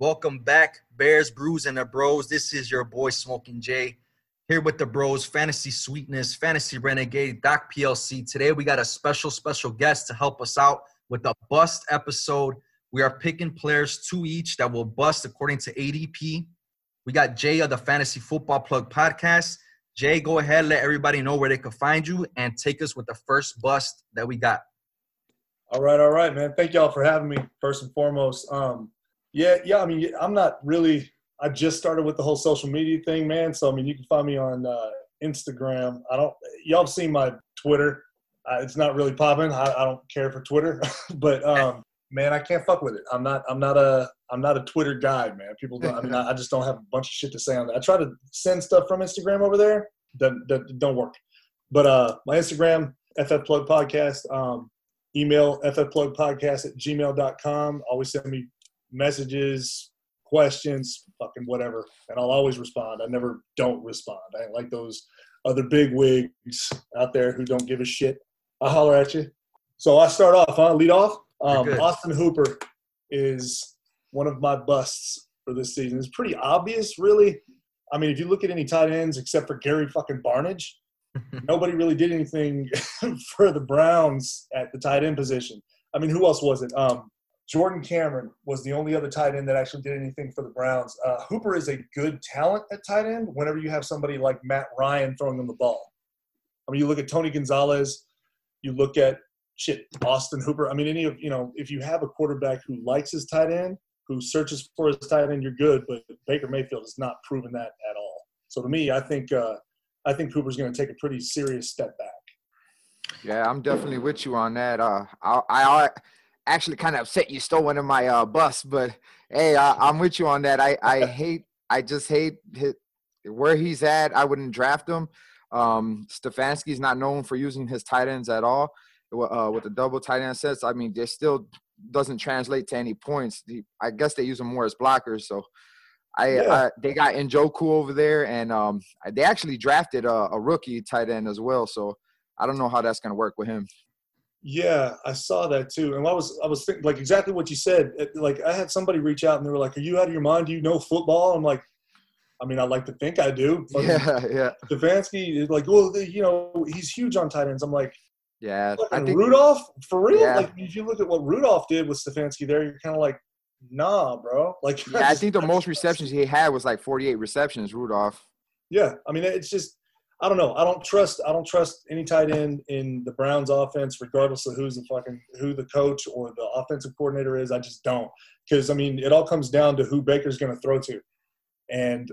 Welcome back, Bears, Brews, and the Bros. This is your boy Smoking Jay here with the Bros, Fantasy Sweetness, Fantasy Renegade, Doc PLC. Today we got a special, special guest to help us out with the bust episode. We are picking players two each that will bust according to ADP. We got Jay of the Fantasy Football Plug podcast. Jay, go ahead, let everybody know where they can find you and take us with the first bust that we got. All right, all right, man. Thank y'all for having me. First and foremost, um, yeah, yeah. I mean, I'm not really. I just started with the whole social media thing, man. So I mean, you can find me on uh, Instagram. I don't. Y'all have seen my Twitter. Uh, it's not really popping. I, I, don't care for Twitter, but um, man, I can't fuck with it. I'm not. I'm not a. I'm not a Twitter guy, man. People. Don't, I mean, I, I just don't have a bunch of shit to say on that. I try to send stuff from Instagram over there. That that don't work. But uh, my Instagram, FF Plug Podcast. Um, email ffplugpodcast at gmail.com. Always send me messages, questions, fucking whatever, and I'll always respond. I never don't respond. I ain't like those other big wigs out there who don't give a shit. I holler at you. So I start off, huh? Lead off. Um, Austin Hooper is one of my busts for this season. It's pretty obvious, really. I mean, if you look at any tight ends except for Gary fucking Barnidge, nobody really did anything for the Browns at the tight end position. I mean, who else was it? Um, Jordan Cameron was the only other tight end that actually did anything for the Browns. Uh, Hooper is a good talent at tight end whenever you have somebody like Matt Ryan throwing them the ball. I mean, you look at Tony Gonzalez, you look at shit, Austin Hooper. I mean, any of, you know, if you have a quarterback who likes his tight end, who searches for his tight end, you're good. But Baker Mayfield has not proven that at all. So to me, I think, uh, I think Hooper's going to take a pretty serious step back. Yeah, I'm definitely with you on that. Uh, I, I actually kind of upset you stole one of my uh, bus, but hey, I, am with you on that. I, I hate, I just hate his, where he's at. I wouldn't draft him. Um, Stefanski's not known for using his tight ends at all. Uh, with the double tight end sets, I mean, they still doesn't translate to any points. I guess they use them more as blockers. So I, yeah. I they got Njoku over there, and um, they actually drafted a, a rookie tight end as well. So I don't know how that's going to work with him. Yeah, I saw that too, and I was I was thinking like exactly what you said. Eh, like I had somebody reach out and they were like, "Are you out of your mind? Do you know football?" I'm like, I mean, I like to think I do. Yeah, yeah. Stefanski is like, well, you know, he's huge on tight ends. I'm like, yeah, I think Rudolph for real. Yeah. Like if you look at what Rudolph did with Stefanski, there, you're kind of like, nah, bro. Like, yeah, I think the most receptions he had was like 48 receptions. Rudolph. Yeah, I mean, it's just I don't know. I don't trust. I don't trust any tight end in the Browns offense, regardless of who's the fucking who the coach or the offensive coordinator is. I just don't because I mean it all comes down to who Baker's going to throw to, and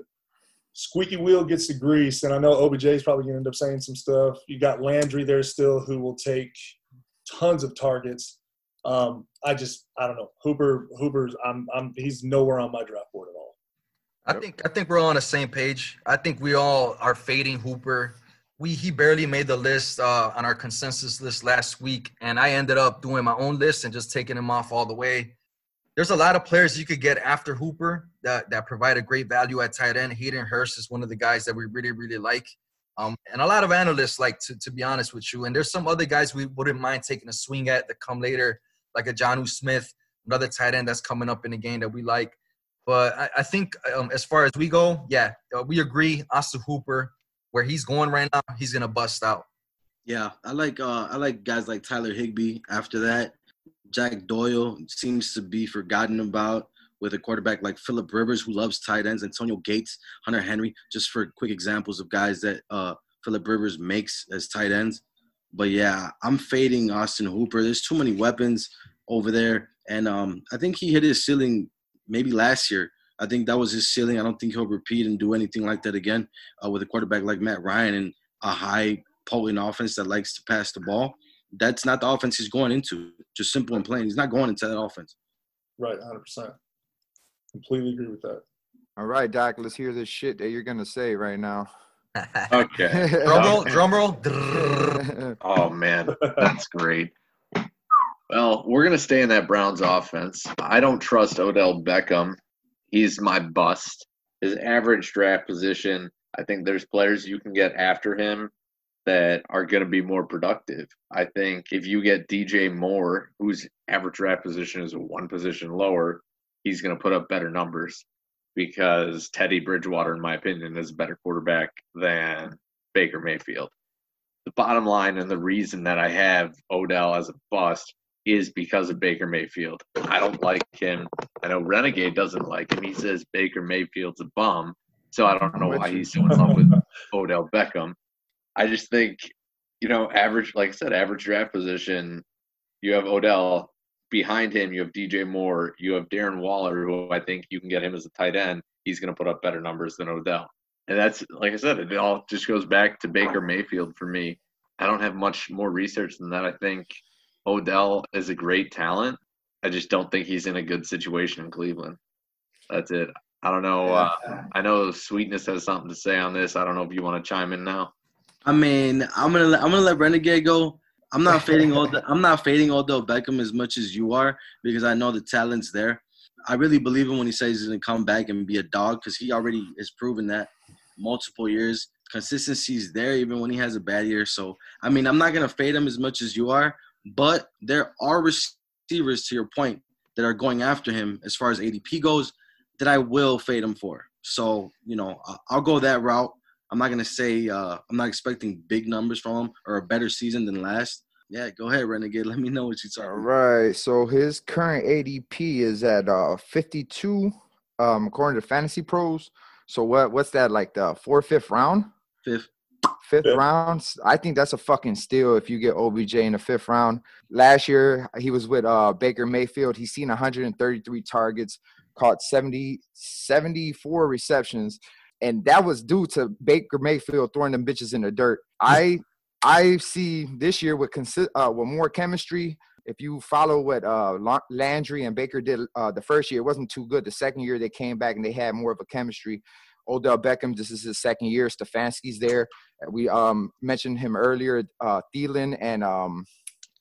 squeaky wheel gets the grease. And I know OBJ is probably going to end up saying some stuff. You got Landry there still, who will take tons of targets. Um, I just I don't know. Hooper Hooper's I'm I'm he's nowhere on my draft board at all. I think I think we're all on the same page. I think we all are fading Hooper. We he barely made the list uh, on our consensus list last week, and I ended up doing my own list and just taking him off all the way. There's a lot of players you could get after Hooper that that provide a great value at tight end. Hayden Hurst is one of the guys that we really really like, um, and a lot of analysts like to to be honest with you. And there's some other guys we wouldn't mind taking a swing at that come later, like a Jonnu Smith, another tight end that's coming up in the game that we like. But I, I think um, as far as we go, yeah, uh, we agree. Austin Hooper, where he's going right now, he's gonna bust out. Yeah, I like uh, I like guys like Tyler Higbee. After that, Jack Doyle seems to be forgotten about with a quarterback like Philip Rivers, who loves tight ends, Antonio Gates, Hunter Henry, just for quick examples of guys that uh, Philip Rivers makes as tight ends. But yeah, I'm fading Austin Hooper. There's too many weapons over there, and um, I think he hit his ceiling maybe last year. I think that was his ceiling. I don't think he'll repeat and do anything like that again uh, with a quarterback like Matt Ryan and a high potent offense that likes to pass the ball. That's not the offense he's going into. Just simple and plain. He's not going into that offense. Right, 100%. Completely agree with that. All right, Doc, let's hear this shit that you're going to say right now. okay. drum roll, drum roll. oh, man. That's great. Well, we're going to stay in that Browns offense. I don't trust Odell Beckham. He's my bust. His average draft position, I think there's players you can get after him that are going to be more productive. I think if you get DJ Moore, whose average draft position is one position lower, he's going to put up better numbers because Teddy Bridgewater, in my opinion, is a better quarterback than Baker Mayfield. The bottom line and the reason that I have Odell as a bust is because of Baker Mayfield. I don't like him. I know Renegade doesn't like him. He says Baker Mayfield's a bum. So I don't know why he's so in love with Odell Beckham. I just think, you know, average, like I said, average draft position, you have Odell. Behind him, you have DJ Moore. You have Darren Waller, who I think you can get him as a tight end. He's going to put up better numbers than Odell. And that's, like I said, it all just goes back to Baker Mayfield for me. I don't have much more research than that. I think Odell is a great talent. I just don't think he's in a good situation in Cleveland. That's it. I don't know. Uh, I know Sweetness has something to say on this. I don't know if you want to chime in now. I mean, I'm gonna let, I'm gonna let Renegade go. I'm not fading Odell. I'm not fading Odell Beckham as much as you are because I know the talent's there. I really believe him when he says he's gonna come back and be a dog because he already has proven that multiple years. Consistency's there even when he has a bad year. So I mean, I'm not gonna fade him as much as you are, but there are receivers to your point that are going after him as far as ADP goes that I will fade him for. So you know, I'll go that route. I'm not gonna say uh, I'm not expecting big numbers from him or a better season than last. Yeah, go ahead, Renegade. Let me know what you All talking. right. So his current ADP is at uh 52, um, according to Fantasy Pros. So what what's that like the fourth, fifth round? Fifth. Fifth Fifth. round. I think that's a fucking steal if you get OBJ in the fifth round. Last year he was with uh Baker Mayfield. He's seen 133 targets, caught 70 74 receptions, and that was due to Baker Mayfield throwing them bitches in the dirt. I I see this year with consi- uh, with more chemistry. If you follow what uh, Landry and Baker did uh, the first year, it wasn't too good. The second year they came back and they had more of a chemistry. Odell Beckham, this is his second year. Stefanski's there. We um, mentioned him earlier. Uh, Thielen and um,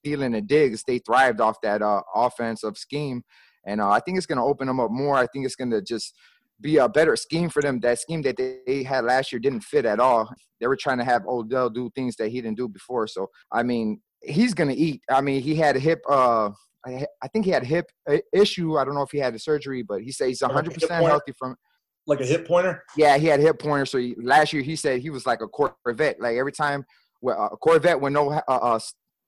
Thielen and Diggs, they thrived off that uh, offensive scheme, and uh, I think it's going to open them up more. I think it's going to just be a better scheme for them. That scheme that they, had last year didn't fit at all. They were trying to have Odell do things that he didn't do before. So I mean, he's going to eat. I mean, he had a hip. Uh, I, think he had a hip uh, issue. I don't know if he had a surgery, but he said he's 100% healthy from Like a hip pointer. yeah, he had hip pointer. So he, last year he said he was like a Corvette. Like every time, well, a Corvette with no uh, uh,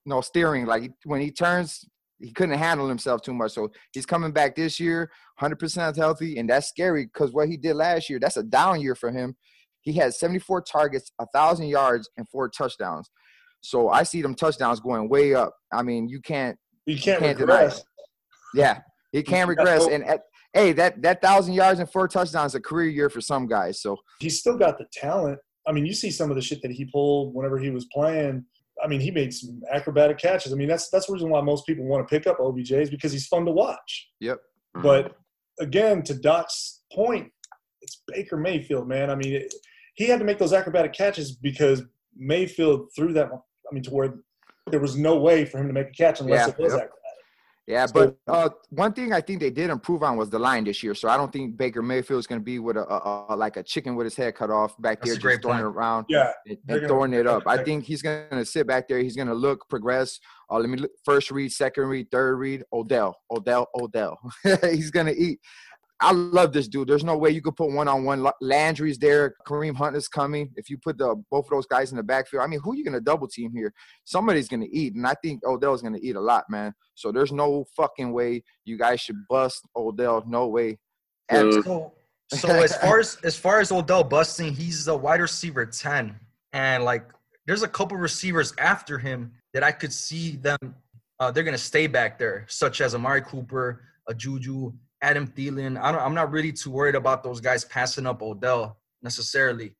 no steering. Like when he turns, he couldn't handle himself too much. So he's coming back this year, 100% healthy, and that's scary because what he did last year, that's a down year for him. He had 74 targets, a thousand yards, and four touchdowns. So I see them touchdowns going way up. I mean, you can't You can't, Can't deny regress. yeah, he can't regress. And at, hey, that that thousand yards and four touchdowns is a career year for some guys. So He's still got the talent. I mean, you see some of the shit that he pulled whenever he was playing. I mean, he made some acrobatic catches. I mean, that's that's the reason why most people want to pick up OBJ is because he's fun to watch. yep. But again, to Doc's point, it's Baker Mayfield, man. I mean, it, he had to make those acrobatic catches because Mayfield threw that. I mean, to where there was no way for him to make a catch unless Yeah, it was yep. Yeah, but uh, one thing I think they did improve on was the line this year. So I don't think Baker Mayfield is going to be with a, a, a like a chicken with his head cut off back That's there, just throwing it around Yeah, and, and throwing it up. I think he's going to sit back there. He's going to look, progress. Uh, let me look, first read, second read, third read. Odell, Odell, Odell. he's going to eat. I love this dude. There's no way you could put one on one. Landry's there. Kareem Hunt is coming. If you put the both of those guys in the backfield, I mean, who are you going to double team here? Somebody's going to eat, and I think Odell's going to eat a lot, man. So there's no fucking way you guys should bust Odell. No way. So- So, so as far as as far as Odell busting, he's a wide receiver ten, and like there's a couple receivers after him that I could see them. Uh, they're gonna stay back there, such as Amari Cooper, a Juju, Adam Thielen. I don't, I'm not really too worried about those guys passing up Odell necessarily.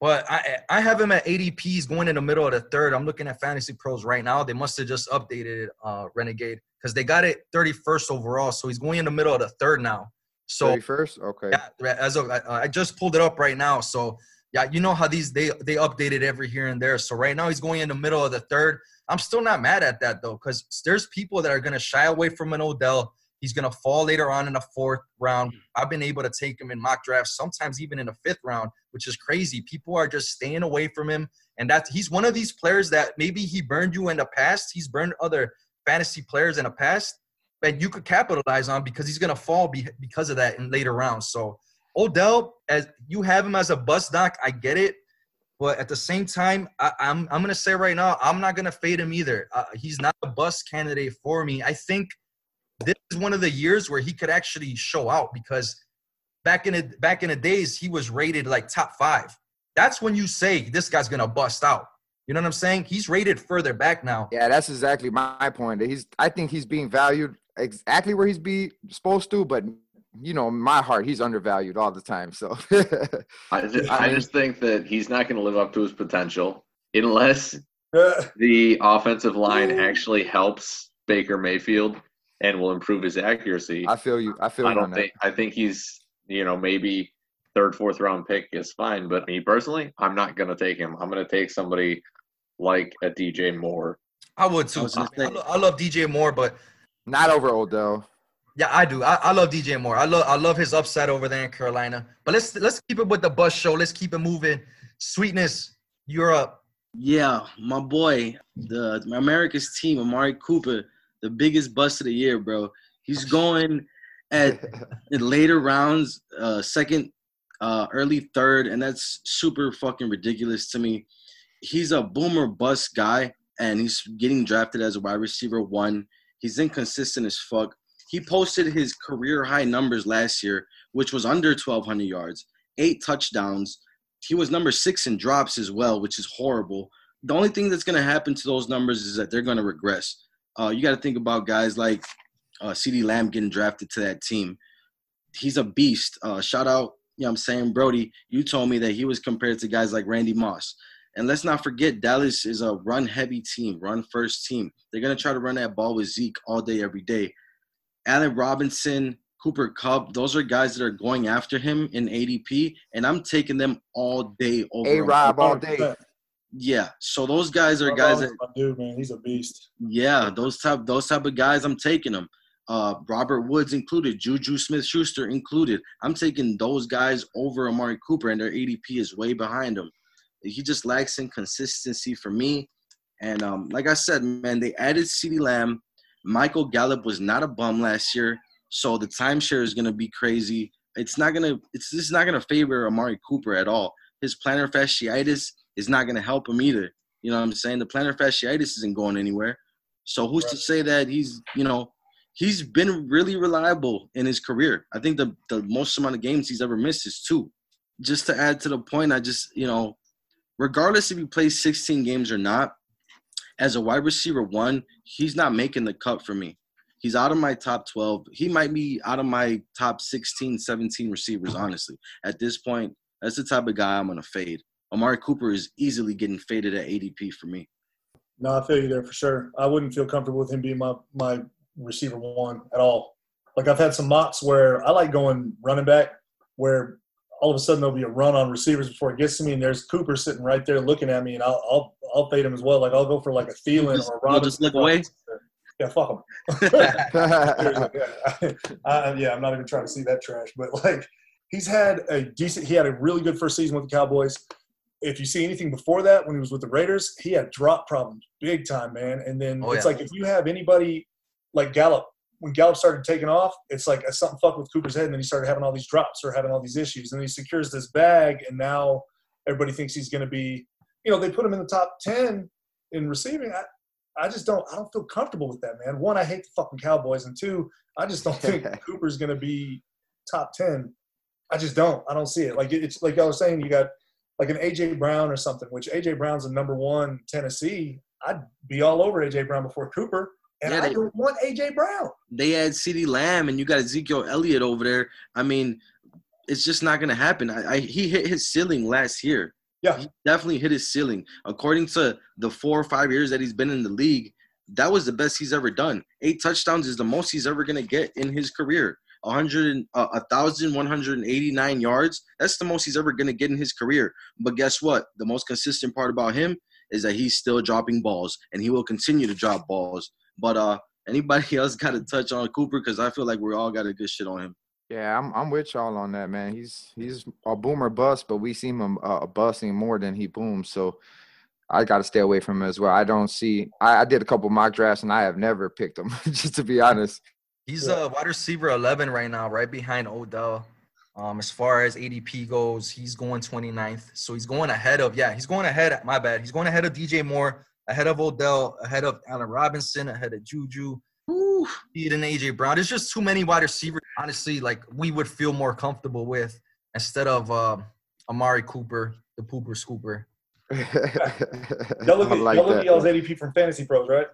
But I I have him at ADPs going in the middle of the third. I'm looking at Fantasy Pros right now. They must have just updated it, uh, Renegade, because they got it 31st overall. So he's going in the middle of the third now. So 31st? Okay. yeah, as of I, I just pulled it up right now. So yeah, you know how these they they update it every here and there. So right now he's going in the middle of the third. I'm still not mad at that though, because there's people that are gonna shy away from an Odell. He's gonna fall later on in the fourth round. I've been able to take him in mock drafts, sometimes even in the fifth round, which is crazy. People are just staying away from him, and that he's one of these players that maybe he burned you in the past. He's burned other fantasy players in the past, that you could capitalize on because he's gonna fall be, because of that in later rounds. So Odell, as you have him as a bust doc, I get it, but at the same time, I, am I'm, I'm gonna say right now, I'm not gonna fade him either. Uh, he's not a bust candidate for me. I think this is one of the years where he could actually show out because back in the back in the days he was rated like top five. That's when you say this guy's gonna bust out. You know what I'm saying? He's rated further back now. Yeah, that's exactly my point. He's I think he's being valued exactly where he's be supposed to, but you know, my heart, he's undervalued all the time. So I, just, I just think that he's not going to live up to his potential unless the offensive line actually helps Baker Mayfield and will improve his accuracy. I feel you. I feel. I don't think. That. I think he's you know maybe third, fourth round pick is fine, but me personally, I'm not going to take him. I'm going to take somebody like a DJ Moore. I would too. I, I, I, I love DJ Moore, but not over Odell. Yeah, I do. I, I love DJ Moore. I love I love his upside over there in Carolina. But let's let's keep it with the bus show. Let's keep it moving. Sweetness, you're up. Yeah, my boy, the America's team, Amari Cooper, the biggest bust of the year, bro. He's going at in later rounds, uh, second, uh, early third, and that's super fucking ridiculous to me. He's a boomer bust guy, and he's getting drafted as a wide receiver one. He's inconsistent as fuck. He posted his career high numbers last year, which was under 1,200 yards, eight touchdowns. He was number six in drops as well, which is horrible. The only thing that's going to happen to those numbers is that they're going to regress. Uh, you got to think about guys like uh, CeeDee Lamb getting drafted to that team. He's a beast. Uh, shout out, you know I'm saying, Brody, you told me that he was compared to guys like Randy Moss. And let's not forget, Dallas is a run heavy team, run first team. They're going to try to run that ball with Zeke all day, every day. Allen Robinson, Cooper Kupp, those are guys that are going after him in ADP, and I'm taking them all day over. A Rob all day. Yeah, so those guys are guys that dude, man, he's a beast. Yeah, those type those type of guys, I'm taking them. Uh, Robert Woods included, Juju Smith-Schuster included. I'm taking those guys over Amari Cooper, and their ADP is way behind them. He just lacks in consistency for me. And um, like I said, man, they added CeeDee Lamb. Michael Gallup was not a bum last year, so the timeshare is gonna be crazy. It's not gonna. It's this is not gonna favor Amari Cooper at all. His plantar fasciitis is not gonna help him either. You know what I'm saying? The plantar fasciitis isn't going anywhere. So who's right. to say that he's you know he's been really reliable in his career. I think the the most amount of games he's ever missed is two. Just to add to the point, I just you know, regardless if he plays 16 games or not, as a wide receiver one, he's not making the cut for me. He's out of my top 12. He might be out of my top 16, 17 receivers, honestly. At this point, that's the type of guy I'm going to fade. Amari Cooper is easily getting faded at ADP for me. No, I feel you there for sure. I wouldn't feel comfortable with him being my, my receiver one at all. Like I've had some mocks where I like going running back, where all of a sudden there'll be a run on receivers before it gets to me, and there's Cooper sitting right there looking at me, and I'll I'll, I'll fade him as well. Like I'll go for like a Thielen just, or a Robinson. Just look away. Yeah, fuck him. yeah. I, yeah, I'm not even trying to see that trash, but like he's had a decent. He had a really good first season with the Cowboys. If you see anything before that, when he was with the Raiders, he had drop problems big time, man. And then oh, it's yeah. like if you have anybody like Gallup when Gallup started taking off, it's like uh, something fucked with Cooper's head, and then he started having all these drops or having all these issues. And he secures this bag, and now everybody thinks he's going to be, you know, they put him in the top ten in receiving. I, I just don't, I don't feel comfortable with that, man. One, I hate the fucking Cowboys, and two, I just don't think Cooper's going to be top ten. I just don't. I don't see it. Like it's like I was saying, you got like an AJ Brown or something, which AJ Brown's a number one Tennessee. I'd be all over AJ Brown before Cooper. And yeah, I don't want AJ Brown. They had CeeDee Lamb, and you got Ezekiel Elliott over there. I mean, it's just not going to happen. I, I, he hit his ceiling last year. Yeah, he definitely hit his ceiling. According to the four or five years that he's been in the league, that was the best he's ever done. Eight touchdowns is the most he's ever going to get in his career. 100 uh, 1189 yards that's the most he's ever going to get in his career but guess what the most consistent part about him is that he's still dropping balls and he will continue to drop balls but uh, anybody else got to touch on Cooper? Because I feel like we all got a good shit on him. Yeah, I'm I'm with y'all on that, man. He's he's a boomer bust, but we see him uh, busting more than he booms. So I got to stay away from him as well. I don't see. I, did a couple mock drafts and I have never picked him, just to be honest. He's Yeah. a wide receiver 11 right now, right behind Odell. Um, as far as ADP goes, he's going 29th. So he's going ahead of, yeah, he's going ahead. My bad. He's going ahead of DJ Moore, ahead of Odell, ahead of Allen Robinson, ahead of Juju, Woo. and AJ Brown. There's just too many wide receivers, honestly, like we would feel more comfortable with instead of um, Amari Cooper, the pooper scooper. Y'all look I at, like y'all look at y'all's ADP from Fantasy Pros, right?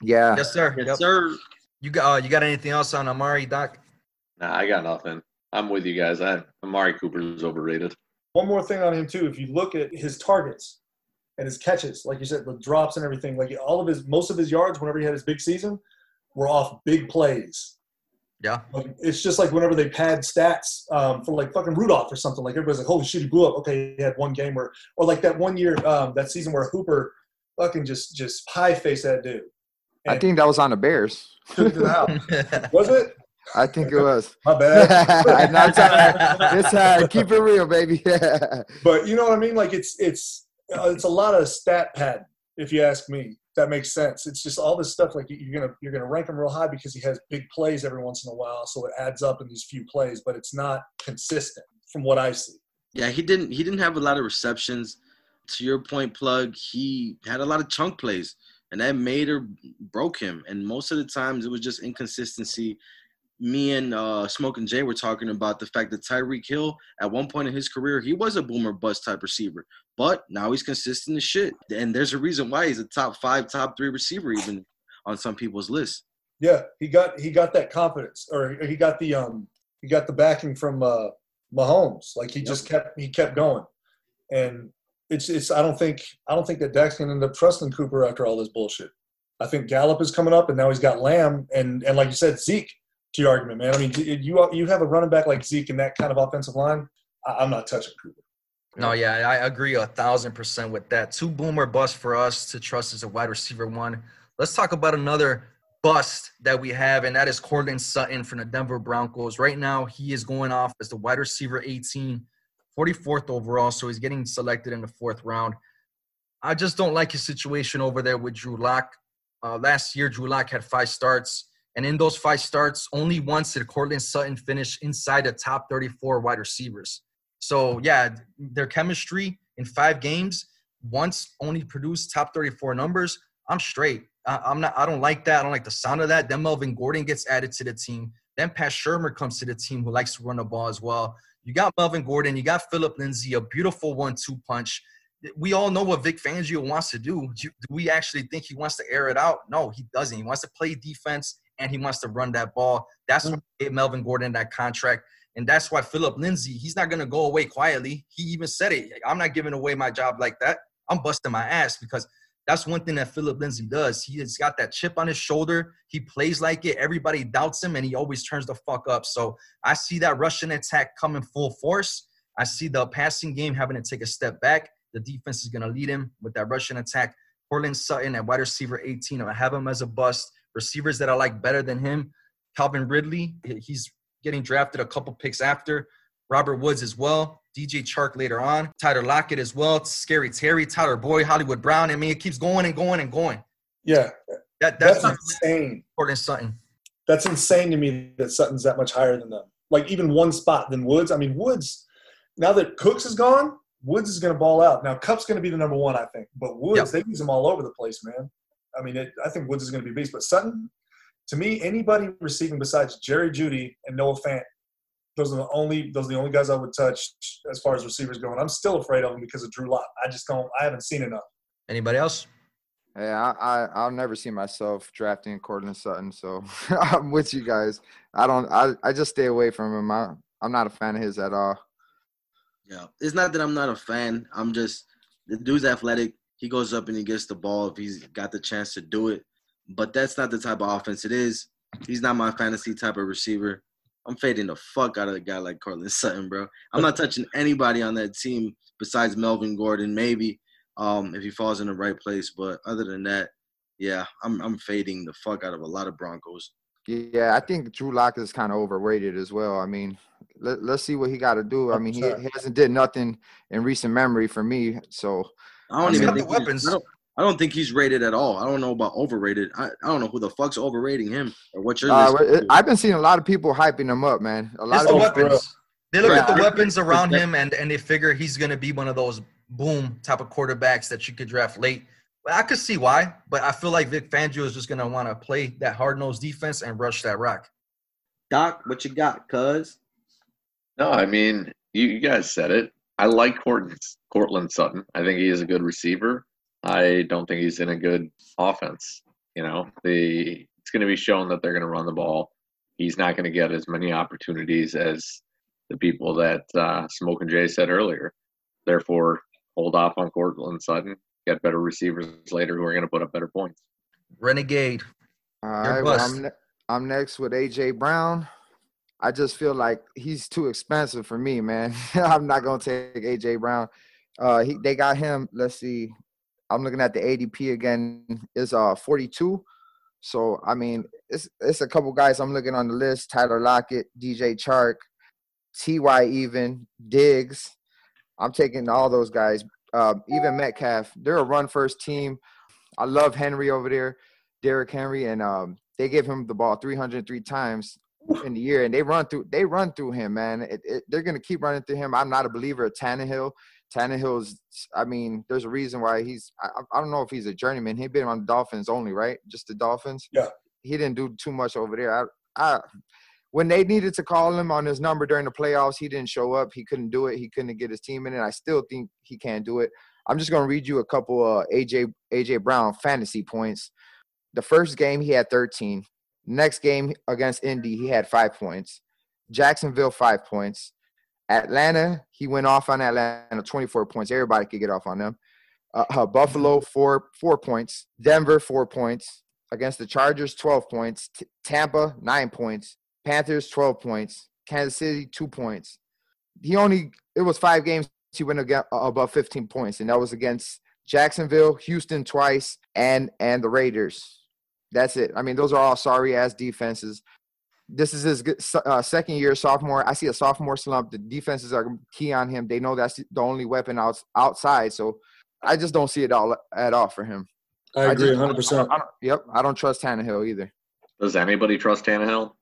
Yeah. Yes, sir. Yes, Yep. sir. You got uh, you got anything else on Amari, Doc? Nah, I got nothing. I'm with you guys. I Amari Cooper's overrated. One more thing on him too. If you look at his targets and his catches, like you said, the drops and everything, like all of his most of his yards, whenever he had his big season, were off big plays. Yeah. Like, it's just like whenever they pad stats um, for like fucking Rudolph or something. Like everybody's like, "Holy shit, he blew up." Okay, he had one game where, or like that one year, um, that season where Hooper fucking just just pie face that dude. I think that was on the Bears. took it to. Was it? I think it was. My bad. no, it's all right. It's all right. Keep it real, baby. But you know what I mean? Like it's it's uh, it's a lot of stat pad, if you ask me. That makes sense. It's just all this stuff. Like you're gonna you're gonna rank him real high because he has big plays every once in a while, so it adds up in these few plays. But it's not consistent from what I see. Yeah, he didn't he didn't have a lot of receptions. To your point, plug, he had a lot of chunk plays, and that made or broke him. And most of the times, it was just inconsistency. Me and uh, Smoke and Jay were talking about the fact that Tyreek Hill, at one point in his career, he was a boomer bust type receiver, but now he's consistent as shit. And there's a reason why he's a top five, top three receiver, even on some people's list. Yeah, he got he got that confidence, or he got the um he got the backing from uh, Mahomes. Like he just kept he kept going, and it's it's I don't think I don't think that Dak's gonna end up trusting Cooper after all this bullshit. I think Gallup is coming up, and now he's got Lamb, and and like you said, Zeke. To your argument, man. I mean, you you have a running back like Zeke in that kind of offensive line. I'm not touching Cooper. No, yeah, I agree a thousand percent with that. Two boomer bust for us to trust as a wide receiver one. Let's talk about another bust that we have, and that is Courtland Sutton from the Denver Broncos. Right now, he is going off as the wide receiver 18, 44th overall, so he's getting selected in the fourth round. I just don't like his situation over there with Drew Lock. Uh, last year, Drew Lock had five starts, and in those five starts, only once did Courtland Sutton finish inside the top 34 wide receivers. So yeah, their chemistry in five games once only produced top 34 numbers. I'm straight. I, I'm not. I don't like that. I don't like the sound of that. Then Melvin Gordon gets added to the team. Then Pat Shurmur comes to the team, who likes to run the ball as well. You got Melvin Gordon. You got Philip Lindsay, a beautiful one-two punch. We all know what Vic Fangio wants to do. Do we actually think he wants to air it out? No, he doesn't. He wants to play defense and he wants to run that ball. That's why he mm. gave Melvin Gordon that contract. And that's why Philip Lindsay, he's not going to go away quietly. He even said it. I'm not giving away my job like that. I'm busting my ass because that's one thing that Philip Lindsay does. He has got that chip on his shoulder. He plays like it. Everybody doubts him, and he always turns the fuck up. So I see that rushing attack coming full force. I see the passing game having to take a step back. The defense is going to lead him with that rushing attack. Courtland Sutton at wide receiver 18. I have him as a bust. Receivers that I like better than him. Calvin Ridley, he's getting drafted a couple picks after. Robert Woods as well. DJ Chark later on. Tyler Lockett as well. Scary Terry, Tyler Boyd, Hollywood Brown. I mean, it keeps going and going and going. Yeah, That that's, that's insane. Courtland Sutton. That's insane to me that Sutton's that much higher than them. Like even one spot than Woods. I mean, Woods. Now that Cooks is gone, Woods is going to ball out. Now Kupp's going to be the number one, I think. But Woods, Yep. they use him all over the place, man. I mean, it, I think Woods is going to be a beast. But Sutton, to me, anybody receiving besides Jerry Jeudy and Noah Fant, those are the only those are the only guys I would touch as far as receivers going. I'm still afraid of them because of Drew Lock. I just don't. I haven't seen enough. Anybody else? Yeah, I, I I'll never see myself drafting Courtland Sutton, so I'm with you guys. I don't. I I just stay away from him. I, I'm not a fan of his at all. Yeah, it's not that I'm not a fan. I'm just the dude's athletic. He goes up and he gets the ball if he's got the chance to do it. But that's not the type of offense it is. He's not my fantasy type of receiver. I'm fading the fuck out of a guy like Courtland Sutton, bro. I'm not touching anybody on that team besides Melvin Gordon, maybe um, if he falls in the right place. But other than that, yeah, I'm I'm fading the fuck out of a lot of Broncos. Yeah, I think Drew Lock is kind of overrated as well. I mean, let, let's see what he got to do. I mean, he, he hasn't did nothing in recent memory for me. So I don't He's even got the think he- weapons. I don't, I don't think he's rated at all. I don't know about overrated. I, I don't know who the fuck's overrating him or what you're Uh, it- I've been seeing a lot of people hyping him up, man. A lot It's of people, weapons. They look at the weapons around him and, and they figure he's going to be one of those boom type of quarterbacks that you could draft late. But I could see why, but I feel like Vic Fangio is just going to want to play that hard nosed defense and rush that rock. Doc, what you got, cuz? No, I mean, you, you guys said it. I like Courtland, Courtland Sutton. I think he is a good receiver. I don't think he's in a good offense. You know, the it's going to be shown that they're going to run the ball. He's not going to get as many opportunities as the people that uh, Smoke and Jay said earlier. Therefore, hold off on Courtland Sutton. Get better receivers later who are going to put up better points. Renegade. All well. I'm, ne- I'm next with AJ Brown. I just feel like he's too expensive for me, man. I'm not gonna take AJ Brown. Uh, he they got him. Let's see. I'm looking at the ADP again. Is uh 42. So I mean, it's it's a couple guys I'm looking on the list: Tyler Lockett, DJ Chark, Ty even Diggs. I'm taking all those guys. Uh, even Metcalf. They're a run first team. I love Henry over there. Derrick Henry, and um, they give him the ball 303 times in the year, and they run through they run through him, man. It, it, they're gonna keep running through him. I'm not a believer of Tannehill. Tannehill's, I mean, there's a reason why he's. I, I don't know if he's a journeyman. He's been on the Dolphins only, right? Just the Dolphins. Yeah. He didn't do too much over there. I, I, when they needed to call him on his number during the playoffs, he didn't show up. He couldn't do it. He couldn't get his team in it. I still think he can't do it. I'm just gonna read you a couple uh, AJ AJ Brown fantasy points. The first game he had 13. Next game against Indy he had five points. Jacksonville five points. Atlanta he went off on Atlanta 24 points. Everybody could get off on them. Uh, uh, Buffalo four four points. Denver four points against the Chargers 12 points. T- Tampa nine points. Panthers 12 points. Kansas City two points. He only it was five games he went against, above 15 points, and that was against Jacksonville, Houston twice, and and the Raiders. That's it. I mean, those are all sorry ass defenses. This is his uh, second year sophomore. I see a sophomore slump. The defenses are key on him. They know that's the only weapon out, outside. So I just don't see it all at all for him. I agree 100. percent yep, I don't trust Tannehill either. Does anybody trust Tannehill?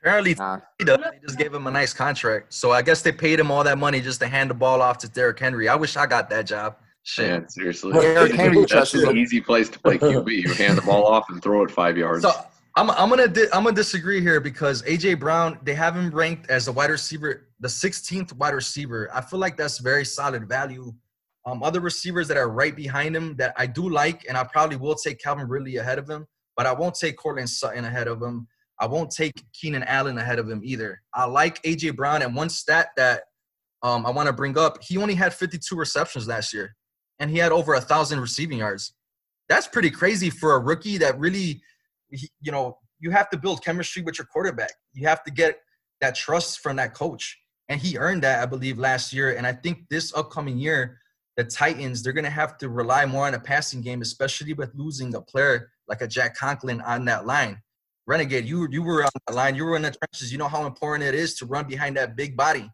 Apparently, Nah. he does. They just gave him a nice contract. So I guess they paid him all that money just to hand the ball off to Derrick Henry. I wish I got that job. Shit. Man, seriously. Derrick Henry That's an easy place to play QB. You hand the ball off and throw it five yards. So I'm I'm gonna di- I'm gonna disagree here because AJ Brown they have him ranked as the wide receiver, the 16th wide receiver. I feel like that's very solid value. Um, other receivers that are right behind him that I do like, and I probably will take Calvin Ridley ahead of him, but I won't take Courtland Sutton ahead of him. I won't take Keenan Allen ahead of him either. I like AJ Brown, and one stat that um, I want to bring up: he only had 52 receptions last year, and he had over a thousand receiving yards. That's pretty crazy for a rookie that really you know, you have to build chemistry with your quarterback. You have to get that trust from that coach. And he earned that, I believe, last year. And I think this upcoming year, the Titans, they're going to have to rely more on a passing game, especially with losing a player like a Jack Conklin on that line. Renegade, you, you were on that line. You were in the trenches. You know how important it is to run behind that big body.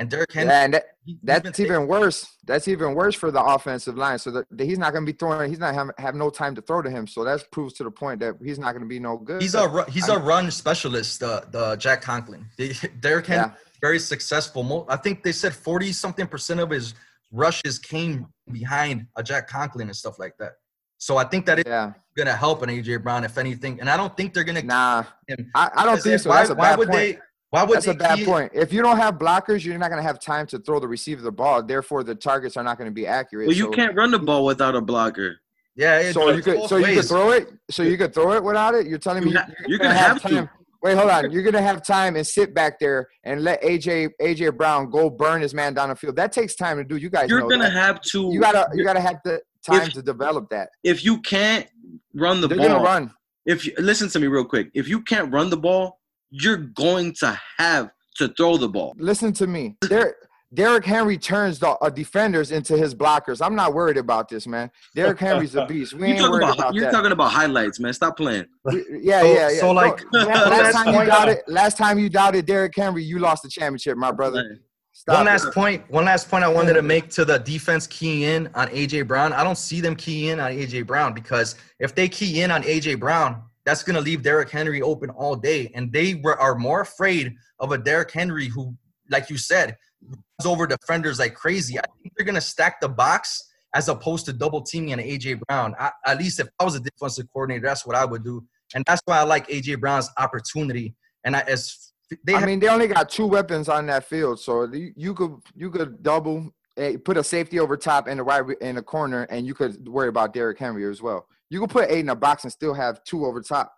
And Henry, Yeah, and that, he- he's been that's even worse. That's even worse for the offensive line. So that, that he's not going to be throwing. He's not have, have no time to throw to him. So that proves to the point that he's not going to be no good. He's a he's a run specialist. The the Jack Conklin. Derrick Henry Yeah. very successful. I think they said forty something percent of his rushes came behind a Jack Conklin and stuff like that. So I think that it's yeah. gonna help an AJ Brown if anything. And I don't think they're gonna. Nah, him. I, I don't think so. Why, why would point. they? Why would That's a bad key- point. If you don't have blockers, you're not going to have time to throw the receiver the ball. Therefore, the targets are not going to be accurate. Well, you So- can't run the ball without a blocker. Yeah, it, So you could, both so you could throw it. So you could throw it without it. You're telling me You ha- you're, you're gonna gonna have to. time. Wait, hold on. You're gonna have time and sit back there and let AJ AJ Brown go burn his man down the field. That takes time to do. You guys You're gonna that. have to. You gotta you gotta have the time If- to develop that. If you can't run the They're ball, gonna run. if you listen to me real quick, if you can't run the ball, you're going to have to throw the ball. Listen to me. Der- Derrick Henry turns the uh, defenders into his blockers. I'm not worried about this, man. Derrick Henry's a beast. We you ain't worried about, about You're that. talking about highlights, man. Stop playing. We- yeah, So- yeah, yeah. so, like, No, last time you point- doubted, last time you doubted Derrick Henry, you lost the championship, my brother. Stop one it. last point. One last point I wanted to make to the defense keying in on AJ Brown. I don't see them key in on AJ Brown because if they key in on AJ Brown, that's going to leave Derrick Henry open all day, and they were are more afraid of a Derrick Henry who, like you said, runs over defenders like crazy. I think they're going to stack the box as opposed to double teaming on AJ Brown. I, at least if I was a defensive coordinator, that's what I would do, and that's why I like AJ Brown's opportunity. And I, as they I have mean, they only got two weapons on that field, so you, you could you could double, eh, put a safety over top a wide re- in a corner, and you could worry about Derrick Henry as well. You could put eight in a box and still have two over top.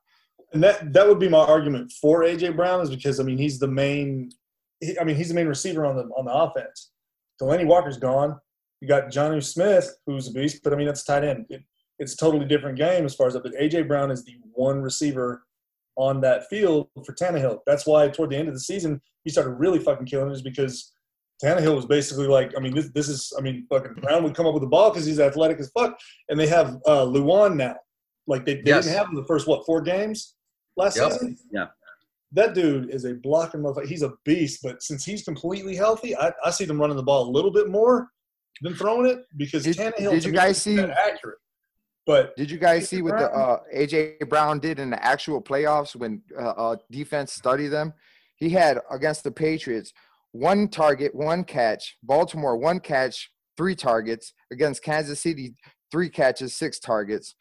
And that that would be my argument for AJ Brown is because I mean he's the main, he, I mean he's the main receiver on the on the offense. Delanie Walker's gone. You got Jonnu Smith, who's a beast, but I mean that's tight end. It, it's a totally different game as far as that. But AJ Brown is the one receiver on that field for Tannehill. That's why toward the end of the season he started really fucking killing is because Tannehill was basically like, I mean, this this is, I mean, fucking Brown would come up with the ball because he's athletic as fuck, and they have uh, Lewan now. Like they, they Yes. didn't have him the first what four games last Yep. season. Yeah. That dude is a blocking motherfucker. He's a beast, but since he's completely healthy, I, I see them running the ball a little bit more than throwing it because Did- Tannehill did you guys is see- accurate. But Did you guys see what the uh, AJ Brown did in the actual playoffs when uh, uh, defense studied them? He had against the Patriots one target, one catch. Baltimore one catch, three targets. Against Kansas City, three catches, six targets.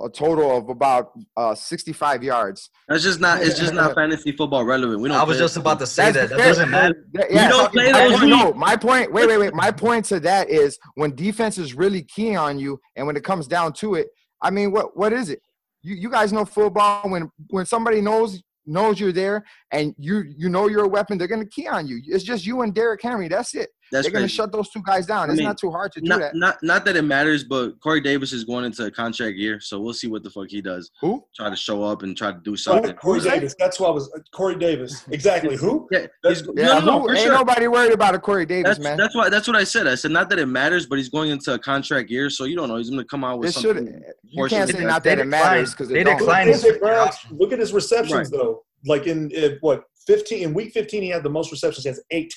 A total of about uh, 65 yards. That's just not. It's just not fantasy football relevant. We don't. I was just about to say that. That doesn't matter. Yeah, yeah. don't play My those point- no, my point. Wait, wait, wait. My point to that is when defense is really key on you, and when it comes down to it, I mean, what what is it? You you guys know football. When when somebody knows knows you're there and you you know you're a weapon, they're gonna key on you. It's just you and Derrick Henry. That's it. That's they're gonna shut those two guys down. I it's mean, not too hard to do Not, that. not not that it matters, but Corey Davis is going into a contract year, so we'll see what the fuck he does. Who? Try to show up and try to do Corey, something. Corey Who's? Davis, that's what I was. Uh, Corey Davis, exactly. Who? Yeah, That's- Yeah, no, no, no, who- ain't sure. nobody worried about a Corey Davis, That's, man. that's why that's what I said. I said not that it matters, but he's going into a contract year, so you don't know. He's going to come out with It should. something. You can't say not that it matters because they declined his AJ look at his receptions Right. though. Like in, in what 15 in week 15, he had the most receptions. He has eight.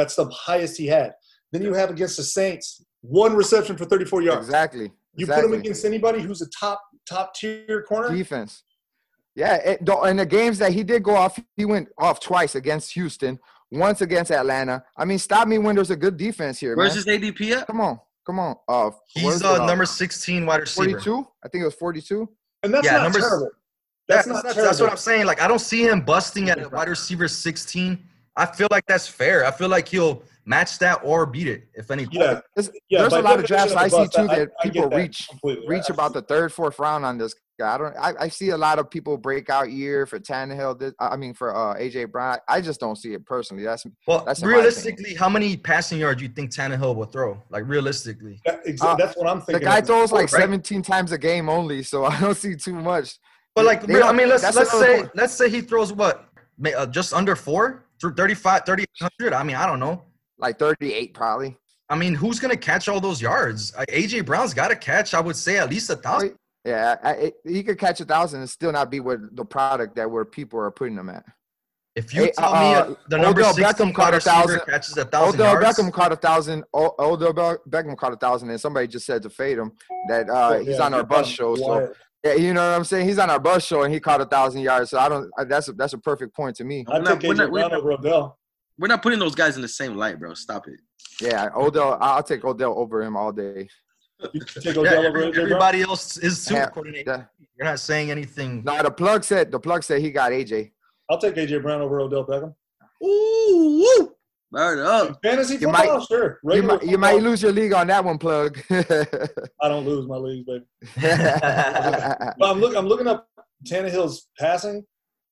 That's the highest he had. Then you have against the Saints one reception for 34 yards. Exactly. You put him against anybody who's a top top tier corner. defense. Yeah, it, the- in the games that he did go off, he went off twice against Houston, once against Atlanta. I mean, stop me when there's a good defense here, Where's man. his ADP at? Come on, come on. Uh, He's where's uh, number 16 wide receiver. 42. I think it was 42. And that's Yeah, not numbers- terrible. That's That's, not that's, terrible. that's what I'm saying. Like, I don't see him busting at a wide receiver 16. I feel like that's fair. I feel like he'll match that or beat it, if anything. yeah, There's, yeah. there's a lot of drafts I see too I- that I people that reach completely. reach about the third, fourth round on this guy. I don't. I, I see a lot of people break out year for Tannehill. This, I mean, for uh, AJ Brown. I just don't see it personally. That's Well, That's realistically, how many passing yards do you think Tannehill will throw? Like, realistically. That- exa- Uh, that's what I'm thinking. the guy of. throws like right? 17 times a game only, so I don't see too much. But like, They I mean, let's let's say point. let's say he throws what, uh, just under four, through 35, 3,800. I mean, I don't know. Like 38 probably. I mean, who's gonna catch all those yards? Uh, AJ Brown's got to catch. I would say at least a thousand. Yeah, I, it, he could catch a thousand and still not be what the product that where people are putting him at. If you Hey, tell me uh, uh, the number Odell Beckham caught a thousand. catches a thousand Odell yards, Beckham caught a thousand. O- Odell Beckham caught a thousand, and somebody just said to fade him that uh, he's Yeah, on our bus show. So Wyatt. Yeah, you know what I'm saying? He's on our bus show, and he caught a thousand yards. So I don't. I, that's a, that's a perfect point to me. I'd We're not- take we're AJ not- we're Brown not- over Odell. We're not putting those guys in the same light, bro. Stop it. Yeah, Odell. I'll take Odell over him all day. You take yeah, Odell over every- AJ everybody else is too. Yeah, according to- yeah. You're not saying anything. No, the plug said the plug said he got AJ. I'll take AJ Brown over Odell Beckham. Ooh, woo. Word up. Fantasy You football, might- sure. You might, you might lose your league on that one, plug. I don't lose my league, baby. But I'm look. I'm looking up Tannehill's passing.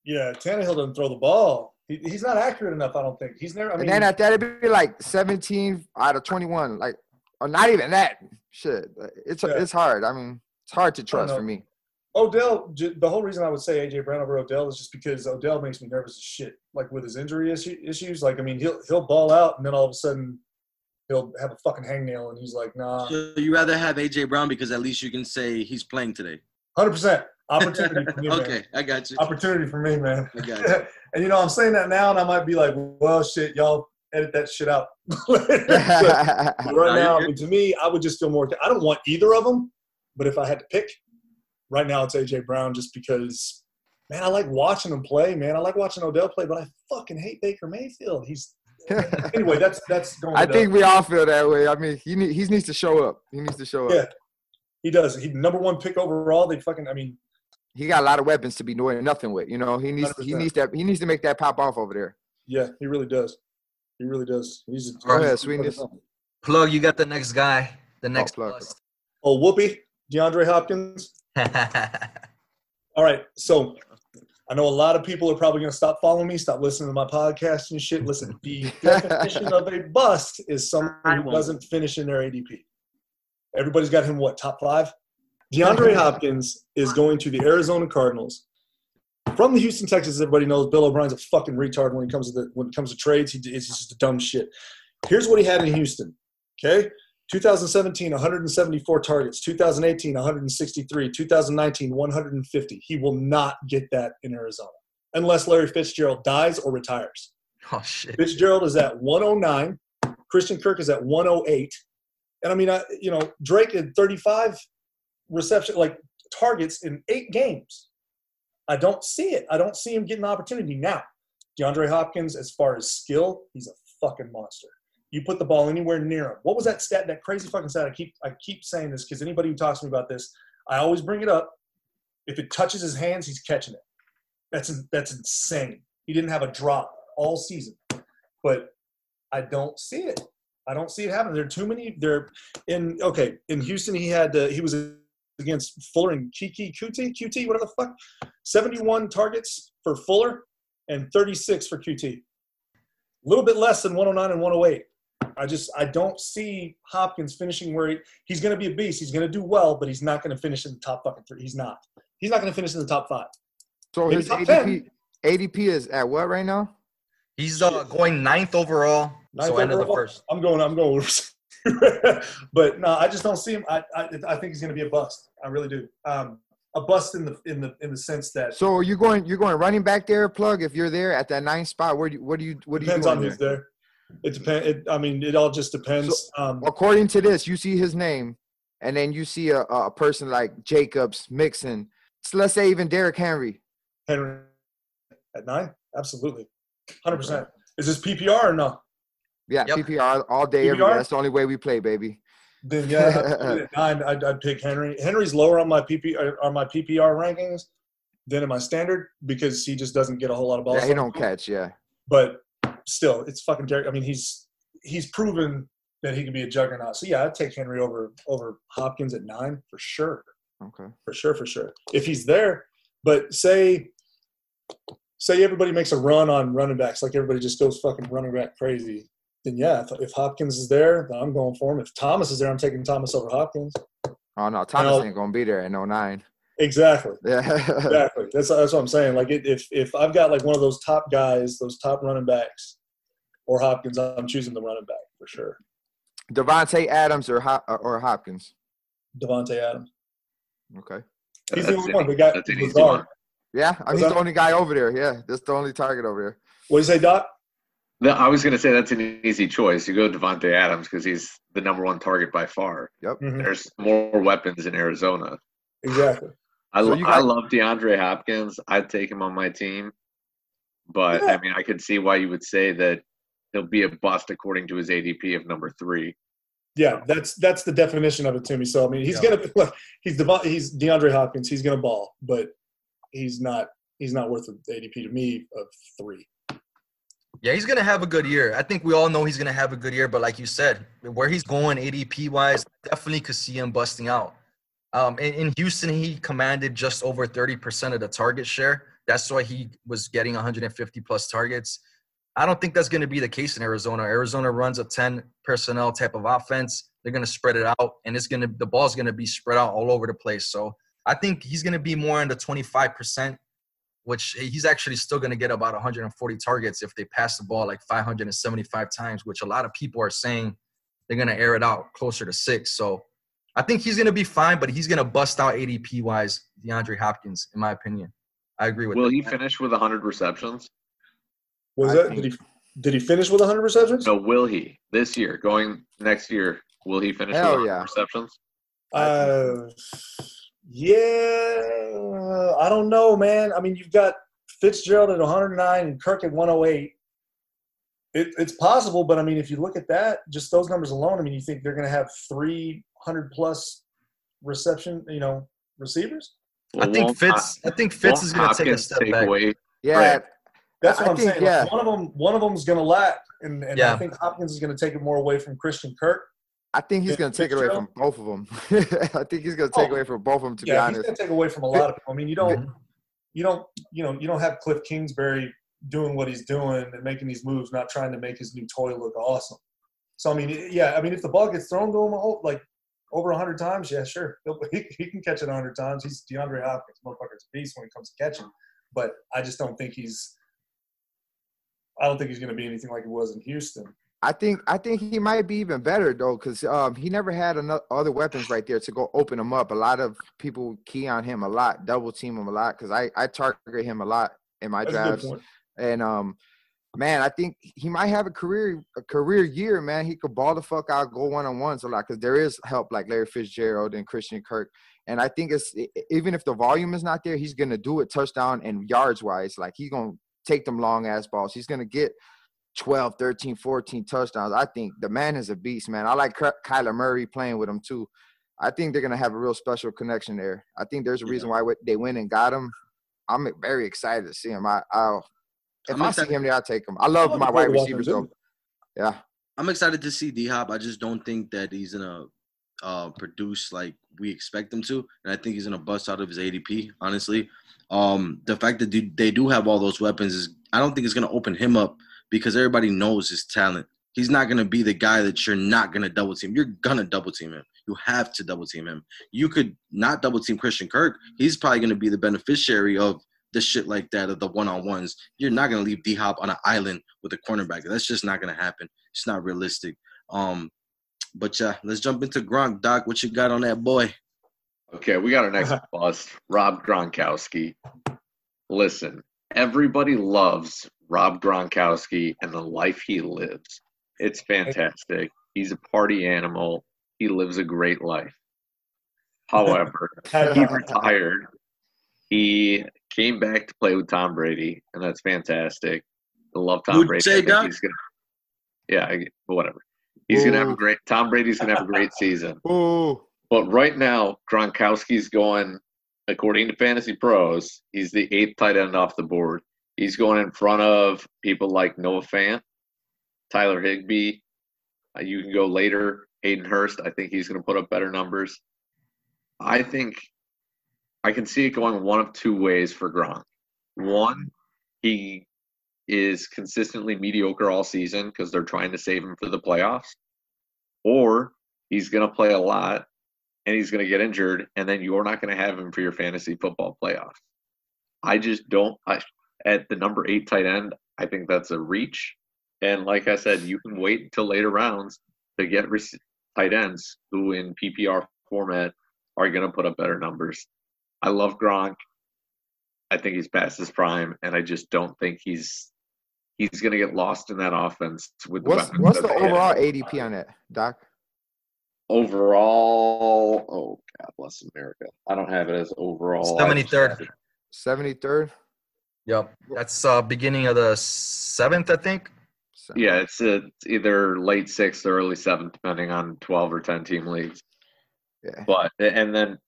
Yeah, Tannehill doesn't throw the ball. He, he's not accurate enough. I don't think he's never. I and then at that, it'd be like 17 out of 21, like, or not even that. Shit, it's Yeah. it's hard. I mean, it's hard to trust for me. Odell. The whole reason I would say AJ Brown over Odell is just because Odell makes me nervous as shit. Like with his injury issue, issues. Like I mean, he'll he'll ball out and then all of a sudden he'll have a fucking hangnail and he's like, nah, So you rather have AJ Brown because at least you can say he's playing today. hundred percent opportunity for me, man. okay, I got you. Opportunity for me, man. I got you. and you know, I'm saying that now, and I might be like, well, shit, y'all edit that shit out. But right now, I mean, to me, I would just feel more. I don't want either of them, but if I had to pick, right now it's AJ Brown, just because. Man, I like watching him play. Man, I like watching Odell play, but I fucking hate Baker Mayfield. He's anyway. That's that's going. I to- think we all feel that way. I mean, he need, he needs to show up. He needs to show up. Yeah. he does. He number one pick overall. They fucking. I mean, He got a lot of weapons to be doing nothing with. You know, he needs he 100%. needs that he needs to make that pop off over there. yeah, he really does. He really does. He's. A, Go ahead, he's- Sweetness. Plug, you got the next guy. The next plug. bust. Oh, Whoopi, DeAndre Hopkins. All right, so I know a lot of people are probably going to stop following me, stop listening to my podcast and shit. Listen, the definition of a bust is someone who doesn't finish in their ADP. Everybody's got him what top five? DeAndre Hopkins is going to the Arizona Cardinals from the Houston Texans. Everybody knows Bill O'Brien's a fucking retard when it comes to the when it comes to trades. He it's just a dumb shit. Here's what he had in Houston. Okay, 2017, 174 targets. 2018, 163. 2019, 150. He will not get that in Arizona unless Larry Fitzgerald dies or retires. oh shit. Fitzgerald is at 109. Christian Kirk is at 108. And I mean, I, you know, Drake had 35 reception, like targets in eight games. I don't see it. I don't see him getting the opportunity now. DeAndre Hopkins, as far as skill, he's a fucking monster. You put the ball anywhere near him. What was that stat? That crazy fucking stat. I keep I keep saying this because anybody who talks to me about this, I always bring it up. If it touches his hands, he's catching it. That's that's insane. He didn't have a drop all season, but I don't see it. I don't see it happening. There are too many. There in okay in Houston. He had uh, he was against Fuller and Keke QT QT whatever the fuck. Seventy one targets for Fuller and thirty six for QT. A little bit less than one hundred nine and one hundred eight. I just I don't see Hopkins finishing where he, he's going to be a beast. He's going to do well, but he's not going to finish in the top fucking three. He's not. He's not going to finish in the top five. So Maybe his top ADP ADP is at what right now? He's uh, going ninth overall. Ninth so end of the first. I'm going. I'm going. but no, I just don't see him. I I, I think he's going to be a bust. I really do. Um, a bust in the in the in the sense that So are you're going you're going running back there, plug. If you're there at that ninth spot, where do you, what do you what do you depends on who's there? there. It depends. It, I mean, it all just depends. um, According to this, you see his name, and then you see a, a person like Jacobs, Mixon. So let's say even Derrick Henry. Henry at nine, absolutely, hundred percent. Is this PPR or no? Yeah, Yep. PPR all day, every day. That's the only way we play, baby. Then yeah, at nine, I'd, I'd pick Henry. Henry's lower on my PP on my PPR rankings than in my standard because he just doesn't get a whole lot of balls. Yeah, he don't catch. Yeah. but still, it's fucking Derrick. I mean, he's he's proven that he can be a juggernaut. So yeah, I'd take Henry over over Hopkins at nine for sure, Okay. for sure, for sure. If he's there, but say say everybody makes a run on running backs, like everybody just goes fucking running back crazy. Then yeah, if, if Hopkins is there, then I'm going for him. If Thomas is there, I'm taking Thomas over Hopkins. Oh no, Thomas ain't gonna be there at no oh nine. Exactly. Yeah. Exactly. That's that's what I'm saying. Like it, if if I've got like one of those top guys, those top running backs, or Hopkins, I'm choosing the running back for sure. Davante Adams or or Hopkins. Davante Adams. Okay. He's the only one. We got that's an easy Lazard. one. Yeah, I mean, he's the only guy over there. Yeah, that's the only target over there. What do you say, Doc? No, I was going to say that's an easy choice. You go Davante Adams because he's the number one target by far. Mhm. There's more weapons in Arizona. Exactly. I, So lo- you I love DeAndre Hopkins. I'd take him on my team. But Yeah. I mean, I could see why you would say that he'll be a bust according to his ADP of number three. Yeah, that's that's the definition of it to me. So I mean, he's Yeah. gonna look. He's Devon, he's DeAndre Hopkins. He's gonna ball, but he's not. He's not worth the ADP to me of three. Yeah, he's gonna have a good year. I think we all know he's gonna have a good year, but like you said, where he's going ADP wise, definitely could see him busting out. Um, in, in Houston, he commanded just over 30% of the target share. That's why he was getting 150 plus targets. I don't think that's going to be the case in Arizona. Arizona runs a 10 personnel type of offense. They're going to spread it out, and it's going to the ball's going to be spread out all over the place. So I think he's going to be more in the 25%, which eh, he's actually still going to get about 140 targets if they pass the ball like 575 times, which a lot of people are saying they're going to air it out closer to six. So I think he's going to be fine, but he's going to bust out ADP wise, DeAndre Hopkins, in my opinion. I agree with Will that. he finish with 100 receptions? Was I that? think- Did he? Did he finish with 100 receptions? So will he this year, going next year? Will he finish Hell with yeah. receptions? Uh, yeah, I don't know, man. I mean, you've got Fitzgerald at 109 and Kirk at 108. It, it's possible, but I mean, if you look at that, just those numbers alone, I mean, you think they're going to have 300 plus reception, you know, receivers? I think won't Fitz. I think Hop- Fitz is going to take a step take back. away. Yeah, Right. That's what I am think, saying. yeah. One of them, one of them is going to lack, and, and Yeah. I think Hopkins is going to take it more away from Christian Kirk. I think he's gonna take it away from both of them. I think he's gonna take Oh, away from both of them. To be yeah, he's going to take away from a lot of people. I mean, you don't, you don't, you know, you don't have Cliff Kingsbury doing what he's doing and making these moves, not trying to make his new toy look awesome. So I mean, yeah, I mean, if the ball gets thrown to him a whole like over hundred times, yeah, sure, He'll, he, he can catch it hundred times. He's DeAndre Hopkins, motherfucker's a beast when it comes to catching. But I just don't think he's. I don't think he's going to be anything like he was in Houston. I think I think he might be even better though, because um, he never had another, other weapons right there to go open him up. A lot of people key on him a lot, double team him a lot, because I I target him a lot in my That's drafts. And um, man, I think he might have a career a career year. Man, he could ball the fuck out, go one on ones a lot because there is help like Larry Fitzgerald and Christian Kirk. And I think it's even if the volume is not there, he's gonna do it touchdown and yards wise. Like he's gonna take them long ass balls. He's gonna get 12, 13, 14 touchdowns. I think the man is a beast, man. I like Ky- Kyler Murray playing with him too. I think they're gonna have a real special connection there. I think there's a reason why they went and got him. I'm very excited to see him. I, I'll if I'm I see excited- him there, I'll take him. I love my wide to receivers though. Yeah, I'm excited to see D Hop. I just don't think that he's gonna uh, produce like we expect him to, and I think he's gonna bust out of his ADP. Honestly, um, the fact that they- do have all those weapons is I don't think it's gonna open him up because everybody knows his talent. He's not gonna be the guy that you're not gonna double team. You're gonna double team him. You have to double team him. You could not double team Christian Kirk. He's probably gonna be the beneficiary of the shit like that of the one on ones. You're not gonna leave D Hop on an island with a cornerback. That's just not gonna happen. It's not realistic. Um, but yeah, let's jump into Gronk. Doc, what you got on that boy? Okay, we got our next bust, Rob Gronkowski. Listen, everybody loves Rob Gronkowski and the life he lives. It's fantastic. He's a party animal. He lives a great life. However, he retired. He came back to play with Tom Brady, and that's fantastic. I love Tom Would you Brady. say, I think Doc? he's gonna, yeah, I- whatever. He's gonna have a great. Tom Brady's gonna have a great season. Ooh, But right now, Gronkowski's going, according to Fantasy Pros, he's the eighth tight end off the board. He's going in front of people like Noah Fant, Tyler Higbee. Uh, you can go later, Hayden Hurst. I think he's going to put up better numbers. I think I can see it going one of two ways for Gronk. One, he is consistently mediocre all season because they're trying to save him for the playoffs, or he's going to play a lot and he's going to get injured, and then you're not going to have him for your fantasy football playoffs. I just don't. I, at the number eight tight end, I think that's a reach. And like I said, you can wait until later rounds to get rec- tight ends who, in PPR format, are going to put up better numbers. I love Gronk. I think he's past his prime, and I just don't think he's he's going to get lost in that offense with the what's weapons what's the they have. overall ADP on it, Doc? overall oh god bless america i don't have it as overall I just 73rd. have it- Seventy third. Yep, that's uh beginning of the seventh, I think. yeah it's, uh it's either late sixth or early seventh depending on 12 or 10 team leagues Yeah. but and then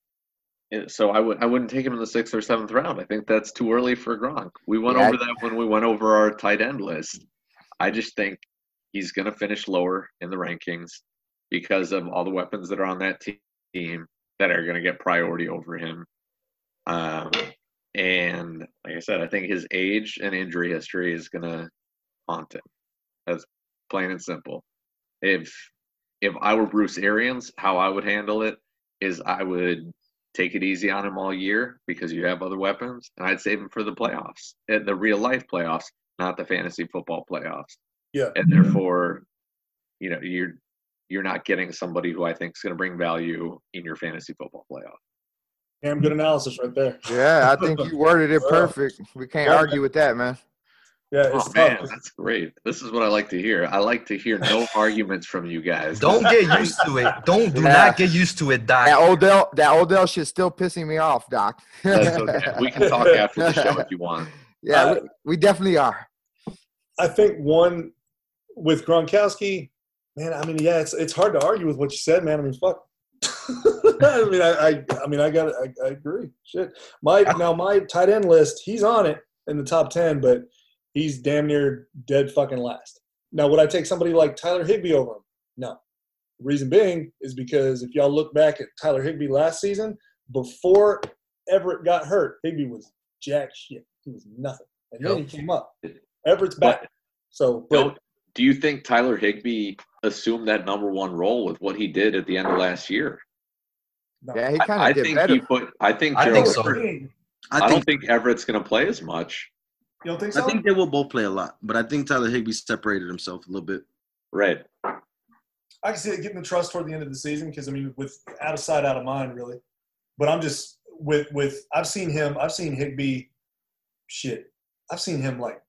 so i would i wouldn't take him in the sixth or seventh round. I think that's too early for gronk. We went Yeah, over that when we went over our tight end list. I just think he's going to finish lower in the rankings because of all the weapons that are on that team that are going to get priority over him. Um, and like i said i think his age and injury history is going to haunt him. That's plain and simple. If if i were bruce arians how i would handle it is i would take it easy on him all year because you have other weapons and i'd save him for the playoffs and the real life playoffs not the fantasy football playoffs Yeah. and therefore you know you're you're not getting somebody who i think is going to bring value in your fantasy football playoff Damn good analysis right there. Yeah, I think you worded it perfect. We can't argue with that, man. Yeah, oh, it's Oh man, that's great. This is what I like to hear. I like to hear no arguments from you guys. Don't get used to it. Don't do Yeah. not get used to it, Doc. That Odell, that Odell shit's still pissing me off, Doc. That's okay. We can talk after the show if you want. yeah, uh, we, we definitely are. I think one with Gronkowski, man. I mean, yeah, it's it's hard to argue with what you said, man. I mean, fuck. I mean, I, I, I mean, I got, I, I agree. Shit, my now my tight end list, he's on it in the top ten, but he's damn near dead fucking last. Now, would I take somebody like Tyler Higbee over him? No. Reason being is because if y'all look back at Tyler Higbee last season, before Everett got hurt, Higbee was jack shit. He was nothing, and then he came up. Everett's back. So, but Don't, do you think Tyler Higbee assumed that number one role with what he did at the end of last year? no. Yeah, he I, kind I of did think better. he put. I think. I think so. I I think don't think Everett's going to play as much. Don't think so? I think they will both play a lot, but I think Tyler Higbee separated himself a little bit. Right. I can see it getting the trust toward the end of the season because I mean, with out of sight, out of mind, really. But I'm just with with I've seen him. I've seen Higbee. Shit, I've seen him like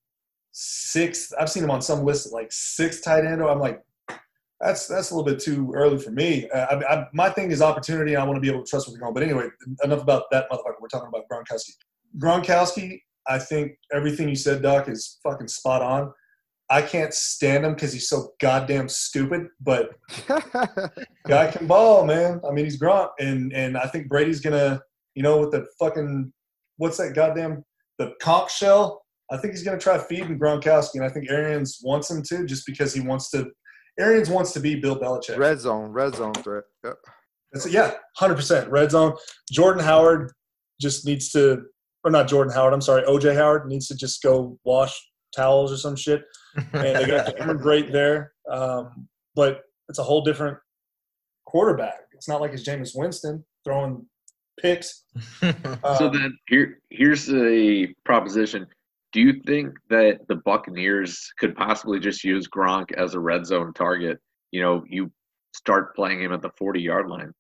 sixth. I've seen him on some list like sixth tight end. I'm like, that's that's a little bit too early for me. Uh, I, I, my thing is opportunity. and I want to be able to trust what's going. But anyway, enough about that motherfucker. We're talking about Gronkowski. Gronkowski. I think everything you said, Doc, is fucking spot on. I can't stand him because he's so goddamn stupid. But guy can ball, man. I mean, he's Gronk, and and I think Brady's gonna, you know, with the fucking what's that goddamn the conch shell. I think he's gonna try feeding Gronkowski, and I think Arians wants him to just because he wants to. Arians wants to be Bill Belichick. red zone, red zone threat. Yep. That's yeah, hundred percent red zone. Jordan Howard just needs to, or not Jordan Howard. I'm sorry, OJ Howard needs to just go wash towels or some shit. and they got Cameron Brate there. Um, but it's a whole different quarterback. It's not like it's Jameis Winston throwing picks. So Um, then here here's the proposition. Do you think that the Buccaneers could possibly just use Gronk as a red zone target? You know, you start playing him at the 40 yard line.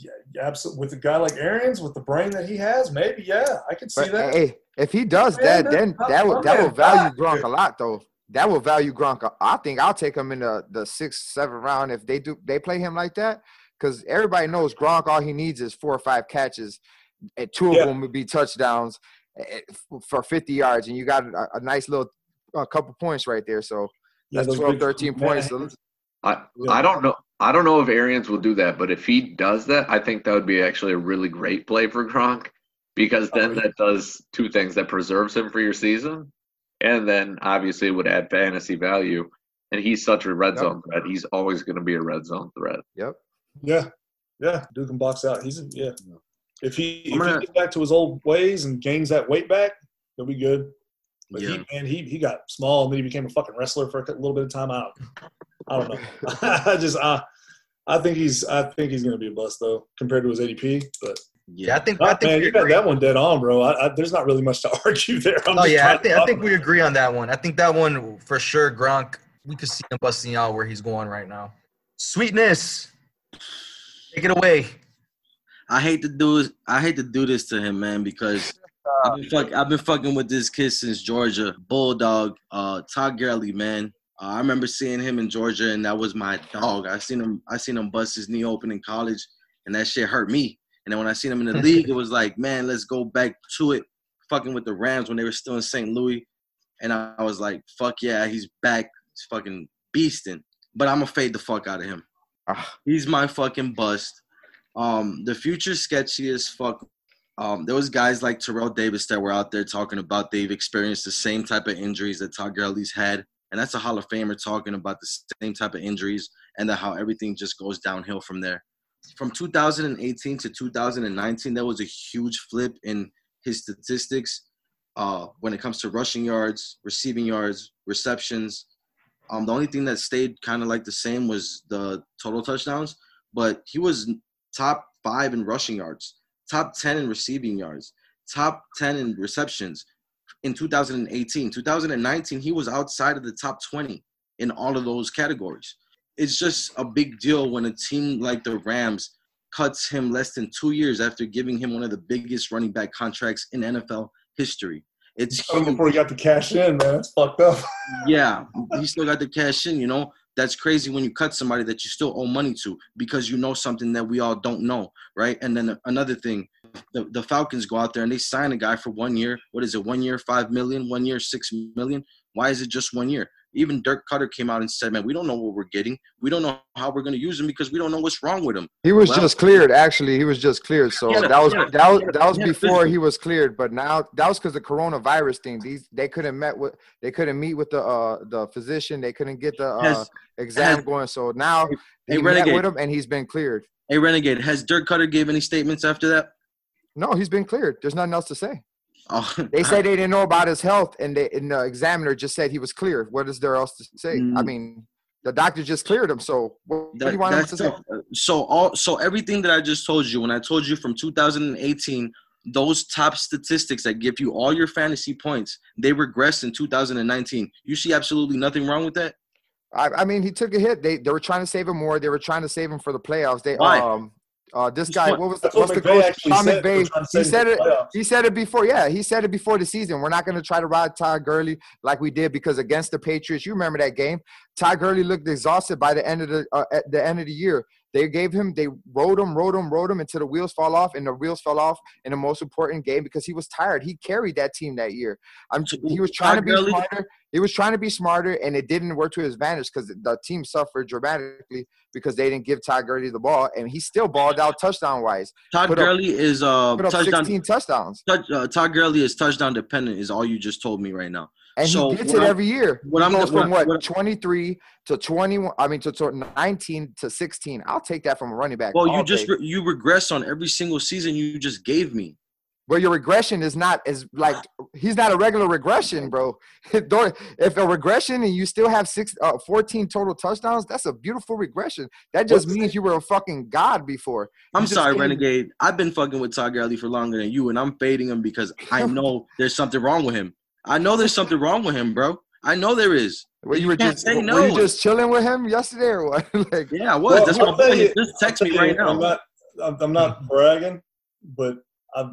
Yeah, absolutely. With a guy like Arians, with the brain that he has, maybe yeah, I can see But that. hey, if he does Man, that, then that's that will that will value God. Gronk a lot, though. That will value Gronk. I think I'll take him in the the sixth, seventh round if they do they play him like that. Because everybody knows Gronk, all he needs is four or five catches, and two of Yeah. them would be touchdowns eh, for 50 yards, and you got a, a nice little a couple points right there. So Yeah, that's those 12, big 13 man points. I I don't know. I don't know if Arians will do that, but if he does that, I think that would be actually a really great play for Gronk because then that does two things that preserves him for your season, and then obviously would add fantasy value. And he's such a red Yep. zone threat. He's always going to be a red zone threat. Yep. Yeah, yeah, Duke can box out. He's yeah. If he if I'm gonna- he gets back to his old ways and gains that weight back, he'll be good. But Yeah. he man, he he got small and then he became a fucking wrestler for a little bit of time. I don't, I don't know. I just I, I think he's I think he's gonna be a bust though compared to his ADP. But yeah, I think I Ah, think man, you got that one dead on, bro. I, I, there's not really much to argue there. I'm Oh yeah, I think I think we agree on that one. I think that one for sure. Gronk, we could see him busting out where he's going right now. Sweetness, take it away. I hate to do it. I hate to do this to him, man, because I've been, fuck, I've been fucking with this kid since Georgia. Bulldog, uh, Todd Gurley, man. Uh, I remember seeing him in Georgia, and that was my dog. I seen him. I seen him bust his knee open in college, and that shit hurt me. And then when I seen him in the league, it was like, man, let's go back to it. Fucking with the Rams when they were still in St. Louis, and I, I was like, fuck yeah, he's back. He's fucking beasting. But I'm gonna fade the fuck out of him. Ah, He's my fucking bust. Um, the future sketchy as fuck. Um, there was guys like Terrell Davis that were out there talking about they've experienced the same type of injuries that Todd Gurley's had, and that's a Hall of Famer talking about the same type of injuries and that how everything just goes downhill from there. From 2018 to 2019, there was a huge flip in his statistics uh, when it comes to rushing yards, receiving yards, receptions. Um, the only thing that stayed kind of like the same was the total touchdowns, but he was top five in rushing yards, top 10 in receiving yards, top 10 in receptions in 2018. 2019, he was outside of the top 20 in all of those categories. It's just a big deal when a team like the Rams cuts him less than two years after giving him one of the biggest running back contracts in NFL history. It's huge. before he got the cash in, man. That's fucked up. Yeah, he still got the cash in. You know, that's crazy when you cut somebody that you still owe money to because you know something that we all don't know, right? And then another thing, the, the Falcons go out there and they sign a guy for one year. What is it? One year, five million. One year, six million. Why is it just one year? Even Dirk Koetter came out and said, "Man, we don't know what we're getting. We don't know how we're going to use him because we don't know what's wrong with him." He was Well- just cleared. Actually, he was just cleared. So Yeah, that was yeah, that was yeah, that was before he was cleared. But now that was because the coronavirus thing. These they couldn't met with they couldn't meet with the uh the physician. They couldn't get the uh, Has- exam has- going. So now Hey, he met Renegade. with him and he's been cleared. Hey, Renegade, has Dirk Koetter gave any statements after that? No, he's been cleared. There's nothing else to say. Oh, They said they didn't know about his health, and, they, and the examiner just said he was clear. What is there else to say? I Mm. mean, the doctor just cleared him. So what, what do you want to say? So all so everything that I just told you, when I told you from 2018, those top statistics that give you all your fantasy points, they regressed in 2019. You see absolutely nothing wrong with that. I, I mean, he took a hit. They they were trying to save him more. They were trying to save him for the playoffs. They Why? um uh this guy what- was the, That's what what's the coach? said. McVay. He said it for the playoffs. he said it before. Yeah he said it before the season. We're not going to try to ride Todd Gurley like we did because against the Patriots. You remember that game? Todd Gurley looked exhausted by the end of the uh, at the end of the year they gave him they rode him rode him rode him until the wheels fall off and the wheels fell off in the most important game because he was tired he carried that team that year I'm he was trying to be smarter he was trying to be smarter and it didn't work to his advantage because the team suffered dramatically because they didn't give Todd Gurley the ball, and he still balled out touchdown wise. Todd Put up- Gurley is uh Put up touchdown. 16 touchdowns, Touch, uh, Todd Gurley is touchdown dependent. Is all you just told me right now. And So he gets it I'm- every year. what he I'm- goes from what, what 23 to 21. I mean, to, to 19 to 16. I'll take that from a running back. Well, you just re- you regress on every single season you just gave me. but your regression is not as like he's not a regular regression, bro. If a regression and you still have six, uh, 14 total touchdowns, that's a beautiful regression. That just What's- means you were a fucking god before. I'm sorry, gave- Renegade. I've been fucking with Todd Gurley for longer than you, and I'm fading him because I know there's something wrong with him. I know there's something wrong with him, bro. I know there is. Were you, You were just say were no. you just chilling with him yesterday or what? like, Yeah, I was. Well, That's I'll my tell point. you- Just text I'll me tell right you, I'm not, I'm, I'm not bragging, but I've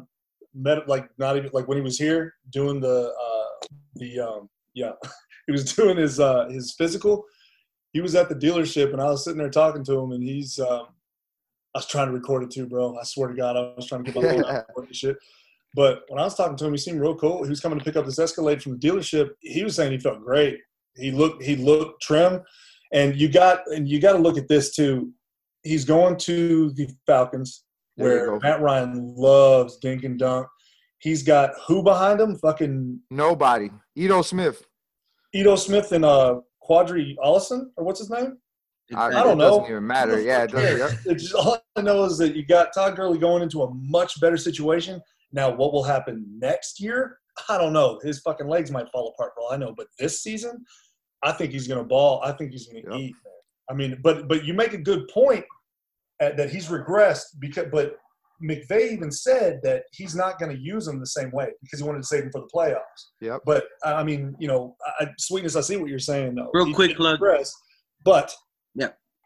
met like not even like when he was here doing the uh, the um yeah he was doing his uh his physical. He was at the dealership and I was sitting there talking to him and he's um I was trying to record it too, bro. I swear to God, I was trying to get my phone out and shit. But when I was talking to him, he seemed real cool. He was coming to pick up this Escalade from the dealership. He was saying he felt great. He looked he looked trim, and you got and you got to look at this too. He's going to the Falcons, where. Matt Ryan loves dink and dunk. He's got who behind him? Fucking nobody. Ito Smith. Ito Smith and uh Qadree Ollison, or what's his name? I, I don't it doesn't know. even matter. Yeah, it doesn't. yep. It's just, all I know is that you got Todd Gurley going into a much better situation. Now, what will happen next year? I don't know. His fucking legs might fall apart for all I know. But this season, I think he's going to ball. I think he's going to Yep. eat. Man. I mean, but but you make a good point at, that he's regressed because. But McVay even said that he's not going to use him the same way because he wanted to save him for the playoffs. Yeah. But I mean, you know, I, sweetness. I see what you're saying. Though. Real He quick, did plug. regress, but Yeah.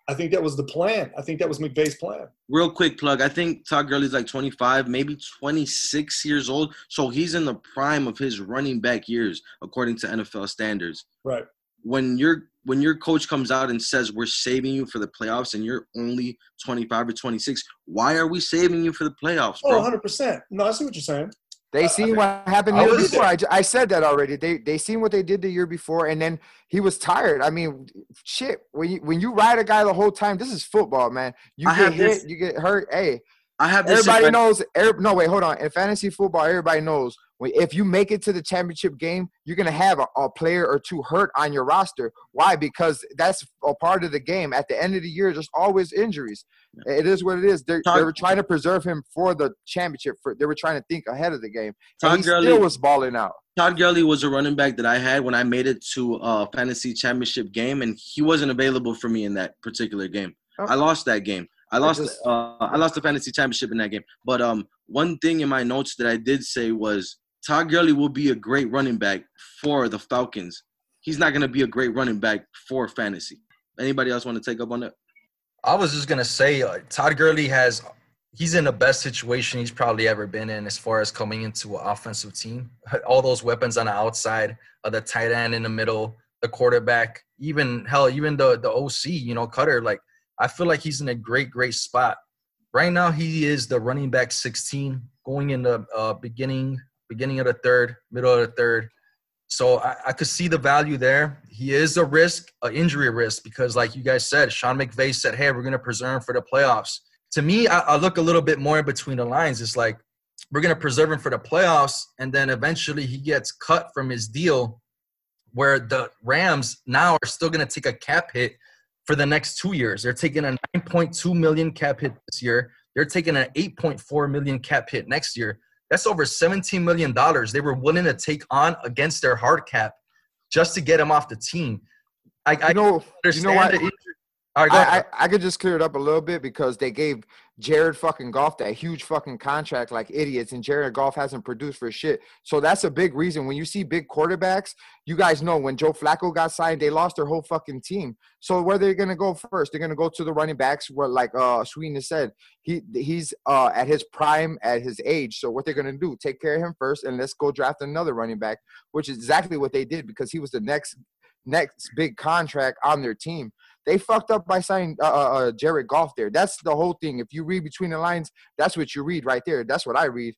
I think that was the plan. I think that was McVay's plan. Real quick plug. I think Todd Gurley's like 25, maybe 26 years old. So he's in the prime of his running back years, according to NFL standards. Right. When your when your coach comes out and says we're saving you for the playoffs and you're only 25 or 26, why are we saving you for the playoffs, Oh, 100 percent. No, I see what you're saying. They seen what happened the year before. I, I said that already. They they seen what they did the year before, and then he was tired. I mean, shit. When you when you ride a guy the whole time, this is football, man. You I get hit, this- you get hurt. Hey, I have this. everybody knows. every- no, wait, hold on. In fantasy football, everybody knows when if you make it to the championship game, you're gonna have a, a player or two hurt on your roster. Why? Because that's a part of the game. At the end of the year, there's always injuries. It is what it is. They're, they were trying to preserve him for the championship. For they were trying to think ahead of the game. Todd And he Gurley- still was balling out. Todd Gurley was a running back that I had when I made it to a fantasy championship game, and he wasn't available for me in that particular game. Oh. I lost that game. I lost. just- uh, I lost the fantasy championship in that game. But um, one thing in my notes that I did say was Todd Gurley will be a great running back for the Falcons. He's not going to be a great running back for fantasy. Anybody else want to take up on that? I was just gonna say uh, Todd Gurley has he's in the best situation he's probably ever been in as far as coming into an offensive team. All those weapons on the outside, uh, the tight end in the middle, the quarterback, even hell, even the the OC, you know, Koetter. Like I feel like he's in a great, great spot. Right now, he is the running back 16, going in the uh, beginning beginning of the third, middle of the third. So I, I could see the value there. He is a risk, an injury risk, because like you guys said, Sean McVay said, "Hey, we're going to preserve him for the playoffs." To me, I, I look a little bit more in between the lines. It's like we're going to preserve him for the playoffs, and then eventually he gets cut from his deal, where the Rams now are still going to take a cap hit for the next two years. They're taking a 9.2 million cap hit this year. They're taking an 8.4 million cap hit next year. That's over 17 million dollars they were willing to take on against their hard cap just to get him off the team. I, I You know, you understand know what? The. All right, I. I, I could just clear it up a little bit because they gave Jared fucking Goff that huge fucking contract like idiots, and Jared Goff hasn't produced for shit. So that's a big reason. When you see big quarterbacks, you guys know when Joe Flacco got signed, they lost their whole fucking team. So where they're gonna go first? They're gonna go to the running backs. What like uh Sweeney said, he he's uh at his prime at his age. So what they're gonna do? Take care of him first, and let's go draft another running back, which is exactly what they did because he was the next next big contract on their team. They fucked up by signing uh, uh, uh, Jared Goff there. That's the whole thing. If you read between the lines, that's what you read right there. That's what I read.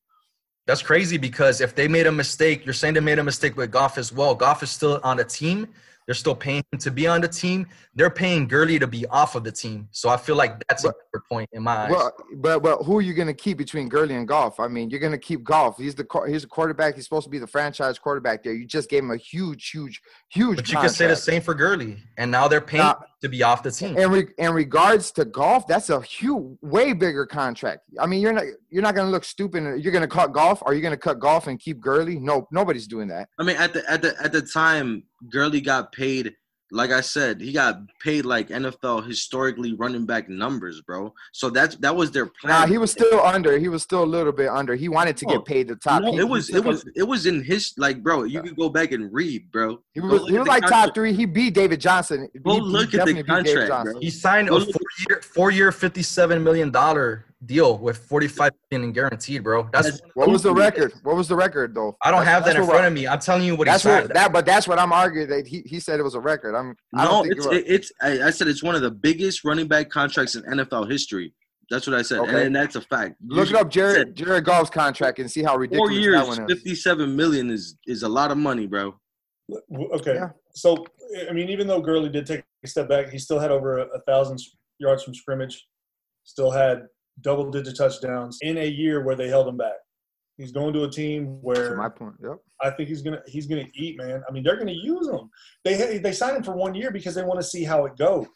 That's crazy because if they made a mistake, you're saying they made a mistake with Goff as well. Goff is still on the team. They're still paying him to be on the team. They're paying Gurley to be off of the team. So I feel like that's a But- better point in my eyes. Well, but but who are you going to keep between Gurley and Goff? I mean, you're going to keep Goff. He's the he's a quarterback. He's supposed to be the franchise quarterback there. You just gave him a huge, huge, huge. but you can say the same for Gurley. And now they're paying Now- to be off the team. In, re- in regards to Goff, that's a huge, way bigger contract. I mean, you're not you're not going to look stupid. You're going to cut Goff. Are you going to cut Goff and keep Gurley? No, nobody's doing that. I mean, at the at the at the time, Gurley got paid. Like I said, he got paid like NFL historically running back numbers, bro. So that's that was their plan. Nah, he was still under. He was still a little bit under. He wanted to No, get oh, paid the top. No, He- it was it was it was in his like, bro. You could go back and read, bro. He was, he was the like top three. He beat David Johnson. Go He- he look at the definitely beat David contract, He signed Go a four year, four year, fifty-seven million dollar deal with forty-five million in guaranteed, bro. That's That's- What was the record? What was the record though? I don't That's- have that that's in what- front of me. I'm telling you what he That's signed. what that, but that's what I'm arguing. That he, he said it was a record. I'm. I No, don't think it's it was. it's I, I said it's one of the biggest running back contracts in NFL history. That's what I said, and, Okay. and that's a fact. Look it up, Jared said Jared Goff's contract, and see how Four ridiculous that one is. Fifty-seven million is is a lot of money, bro. Okay, Yeah. so I mean, even though Gurley did take a step back, he still had over a, a thousand yards from scrimmage, still had double-digit touchdowns in a year where they held him back. He's going to a team To my where point. Yep. I think he's gonna he's gonna eat, man. I mean, they're gonna use him. They they signed him for one year because they want to see how it goes.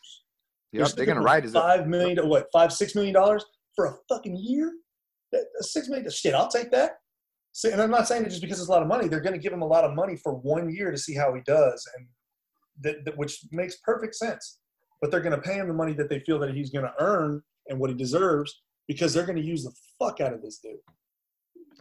Yep. They're sticking gonna ride his. five million to what five six million dollars for a fucking year. That, six million. Shit, I'll take that. See, and I'm not saying it just because it's a lot of money. They're going to give him a lot of money for one year to see how he does, and that, that which makes perfect sense. But they're going to pay him the money that they feel that he's going to earn and what he deserves because they're going to use the fuck out of this dude.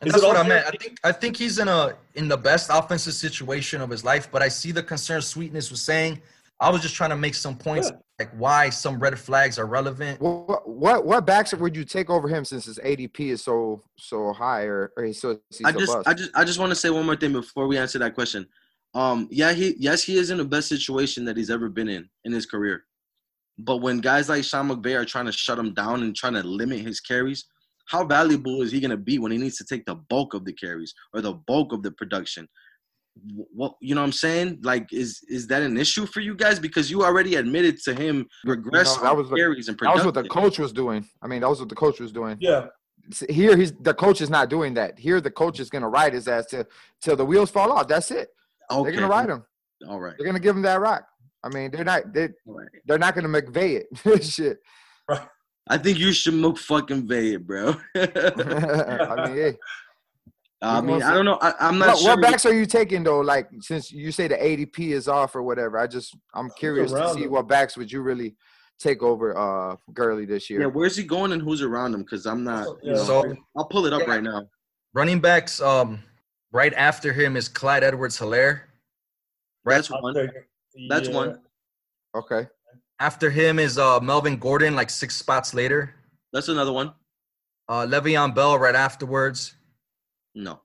And Is that's it what I meant. I think I think he's in a in the best offensive situation of his life. But I see the concern Sweetness was saying. I was just trying to make some points Yeah. like why some red flags are relevant. What, what what backs would you take over him since his ADP is so so high or, or he's so he's I just, bust? I just, I just want to say one more thing before we answer that question. Um, yeah, he, yes, he is in the best situation that he's ever been in in his career. But when guys like Sean McVay are trying to shut him down and trying to limit his carries, how valuable is he going to be when he needs to take the bulk of the carries or the bulk of the production? What you know what I'm saying? Like, is is that an issue for you guys? Because you already admitted to him regress that on was the- carries and that was what the coach was doing. I mean, that was what the coach was doing. Yeah, Here, he's the coach is not doing that. Here, the coach is gonna ride his ass till till the wheels fall off. That's it. okay. They're gonna ride him. All right. They're gonna give him that rock. I mean, they're not they they're not gonna McVay it. Shit. I think you should move fucking Vay it, bro. I mean, hey. I mean, I don't know. I, I'm not What, sure. what backs are you taking though? Like since you say the ADP is off or whatever, I just I'm curious to see him. what backs would you really take over uh Gurley this year. yeah, where's he going and who's around him? Because I'm not. You know, So I'll pull it up Yeah. right now. running backs, um, right after him is Clyde Edwards Helaire. Right That's one. take it. That's Yeah. one. Okay. after him is uh Melvin Gordon, like six spots later. That's another one. Uh, Le'Veon Bell right afterwards. No.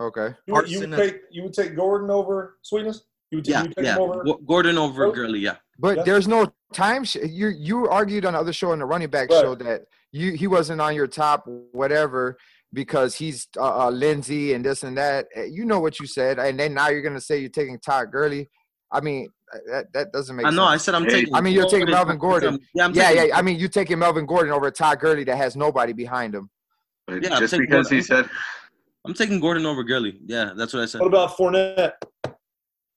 Okay. You, would- you would take you would take Gordon over Sweetness. You would take, Yeah, you would take yeah. him over. Gordon over Oh. Gurley. Yeah. But Yeah. there's no time. Sh- you you argued on the other show, on the running back Right. show, that you he wasn't on your top whatever because he's uh, uh, Lindsay and this and that. Uh, You know what you said, and then now you're gonna say you're taking Todd Gurley. I mean, that that doesn't make I sense. know. I said I'm Hey, taking. I mean, you're taking Melvin Gordon. Yeah, I'm yeah, taking, yeah. I mean, you taking Melvin Gordon over Todd Gurley that has nobody behind him. But Yeah, I'm just taking because he Gordon. said I'm taking Gordon over Gurley. Yeah, that's what I said. What about Fournette?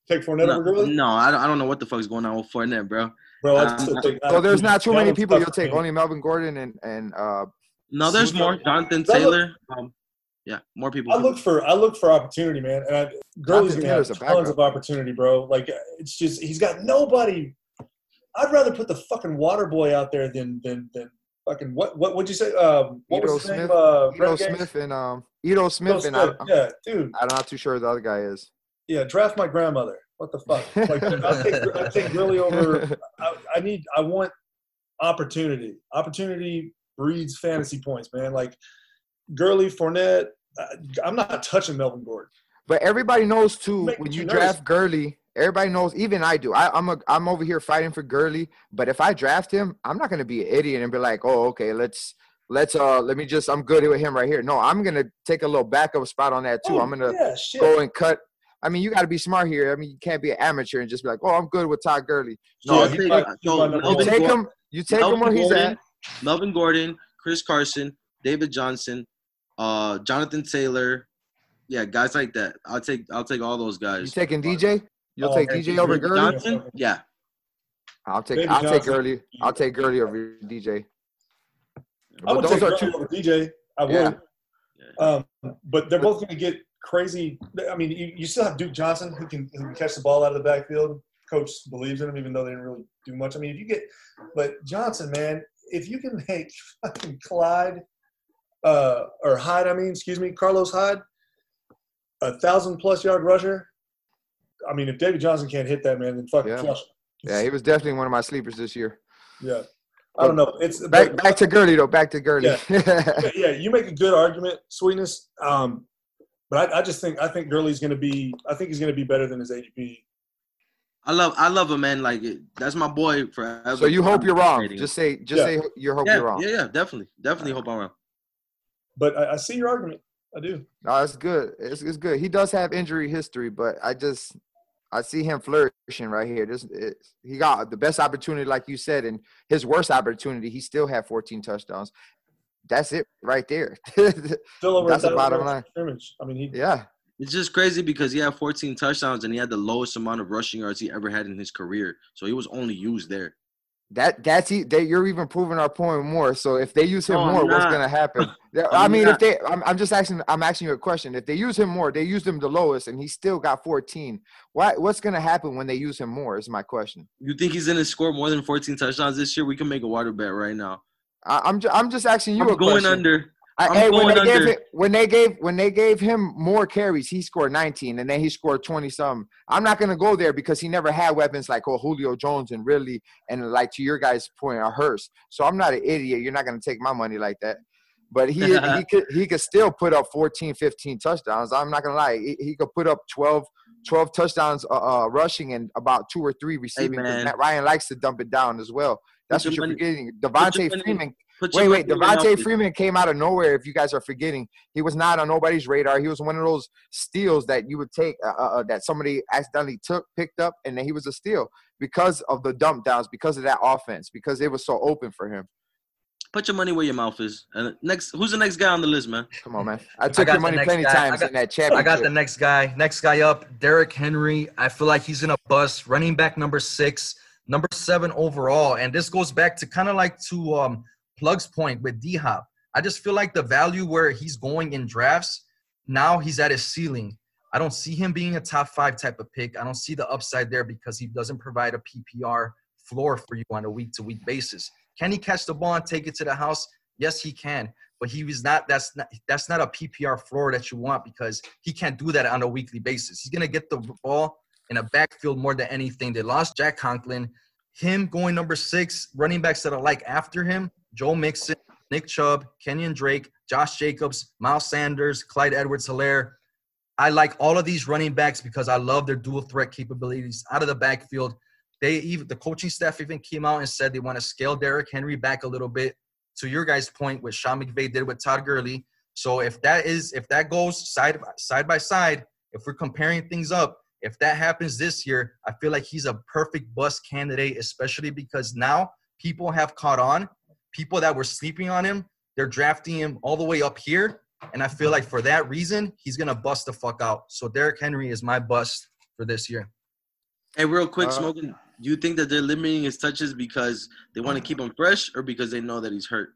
Take Fournette No, over Gurley, no, I don't, I don't know what the fuck's going on with Fournette, bro. bro. I'd um, still take So there's not too many people you'll take. Only Melvin Gordon and and uh, No, there's See, more. Jonathan Taylor. Um, yeah, more people. I look for I look for opportunity, man. And I, Gurley's gonna have a tons backup. of opportunity, bro. Like it's just he's got nobody. I'd rather put the fucking water boy out there than than than fucking what what would you say? Um, what Ito was his name? Smith. Uh, Ito Renegades? Smith and um Ito Ito Smith and I, Smith. Yeah, dude. I'm not too sure who the other guy is. Yeah, draft my grandmother. What the fuck? Like I think I take Gurley over. I, I need I want opportunity. Opportunity breeds fantasy points, man. Like Gurley, Fournette. I, I'm not touching Melvin Gordon. But everybody knows too Make when you you nervous. draft Gurley. Everybody knows, even I do. I, I'm a, I'm over here fighting for Gurley. But if I draft him, I'm not gonna be an idiot and be like, oh, okay, let's let's uh let me just I'm good with him right here. No, I'm gonna take a little backup spot on that too. Oh, I'm gonna yeah, go and cut. I mean, you got to be smart here. I mean, you can't be an amateur and just be like, oh, I'm good with Todd Gurley. So No, I'll he take- so might not be You take Gordon- him. You take him Melvin where he's Gordon, at. Melvin Gordon, Chris Carson, David Johnson, uh, Jonathan Taylor. Yeah, guys like that. I'll take. I'll take all those guys. You guys. taking DJ? You'll Oh, take okay. DJ over David Gurley. Johnson. Yeah. I'll take. David I'll take Johnson. Gurley. I'll take Gurley over DJ. I But would those take are Gurley two. over DJ. I would. Yeah. Um, but they're both going to get crazy. I mean, you, you still have Duke Johnson who can, who can catch the ball out of the backfield. Coach believes in him, even though they didn't really do much. I mean, if you get, but Johnson, man, if you can make fucking Clyde uh, or Hyde, I mean, excuse me, Carlos Hyde, a thousand plus yard rusher. I mean, if David Johnson can't hit that man, then fucking Yeah. flush him. Yeah, he was definitely one of my sleepers this year. Yeah. I don't know. It's Back but- back to Gurley though. Back to Gurley. yeah, yeah, you make a good argument, sweetness. Um, but I, I just think I think Gurley's going to be. I think he's going to be better than his ADP. I love. I love him, man. Like it- that's my boy forever. so you hope you're wrong. Just say just Yeah. say you hope yeah, you're wrong. yeah, yeah, definitely, definitely hope I'm wrong. But I, I see your argument. I do. No, it's good. It's, it's good. He does have injury history, but I just I see him flourishing right here. This it's, he got the best opportunity, like you said, and his worst opportunity, he still had 14 touchdowns. That's it right there. Still over. That's the bottom line. Scrimmage. I mean, he. yeah. It's just crazy because he had 14 touchdowns and he had the lowest amount of rushing yards he ever had in his career. So he was only used there. That that's e- that you're even proving our point more. So if they use him No, more, what's gonna happen? I mean, not. if they, I'm, I'm just asking, I'm asking you a question. If they use him more, they used him the lowest, and he still got 14. Why? What's gonna happen when they use him more? Is my question. You think he's gonna score more than 14 touchdowns this year? We can make a water bet right now. I, I'm, ju- I'm just asking you I'm a going question. under. I'm hey, when they gave under. it, when they gave when they gave him more carries, he scored 19, and then he scored 20 something. I'm not gonna go there because he never had weapons like oh Julio Jones and really and like to your guys' point, a Hurst. So I'm not an idiot. You're not gonna take my money like that. But he he could he could still put up 14, 15 touchdowns. I'm not gonna lie. He, he could put up 12, 12 touchdowns uh, uh, rushing and about two or three receiving. Matt Ryan likes to dump it down as well. That's what you're money- forgetting. Devonta Freeman Put Wait, wait. money where Devonta. Freeman came out of nowhere. If you guys are forgetting, he was not on nobody's radar. He was one of those steals that you would take, uh, uh, that somebody accidentally took, picked up, and then he was a steal because of the dump downs, because of that offense, because it was so open for him. Put your money where your mouth is. And next, who's the next guy on the list, man? Come on, man. I took got your money plenty guy. Times got- in that championship. I got the next guy. Next guy up, Derrick Henry. I feel like he's in a bust. Running back number six, number seven overall. And this goes back to kind of like to um, Plug's point with D Hop. I just feel like the value where he's going in drafts, now he's at his ceiling. I don't see him being a top five type of pick. I don't see the upside there because he doesn't provide a PPR floor for you on a week to week basis. Can he catch the ball and take it to the house? Yes, he can. But he was not. That's not. That's not a PPR floor that you want because he can't do that on a weekly basis. He's gonna get the ball in a backfield more than anything. They lost Jack Conklin. Him going number six, running backs that are like after him, Joe Mixon, Nick Chubb, Kenyon Drake, Josh Jacobs, Miles Sanders, Clyde Edwards Helaire. I like all of these running backs because I love their dual threat capabilities out of the backfield. They even the coaching staff even came out and said they want to scale Derrick Henry back a little bit. To your guys' point, what Sean McVay did with Todd Gurley. So if that is if that goes side side by side, if we're comparing things up, if that happens this year, I feel like he's a perfect bust candidate, especially because now people have caught on. People that were sleeping on him, they're drafting him all the way up here. And I feel like for that reason, he's gonna bust the fuck out. So Derrick Henry is my bust for this year. Hey, real quick, Uh, smoking. Do you think that they're limiting his touches because they want to keep him fresh, or because they know that he's hurt?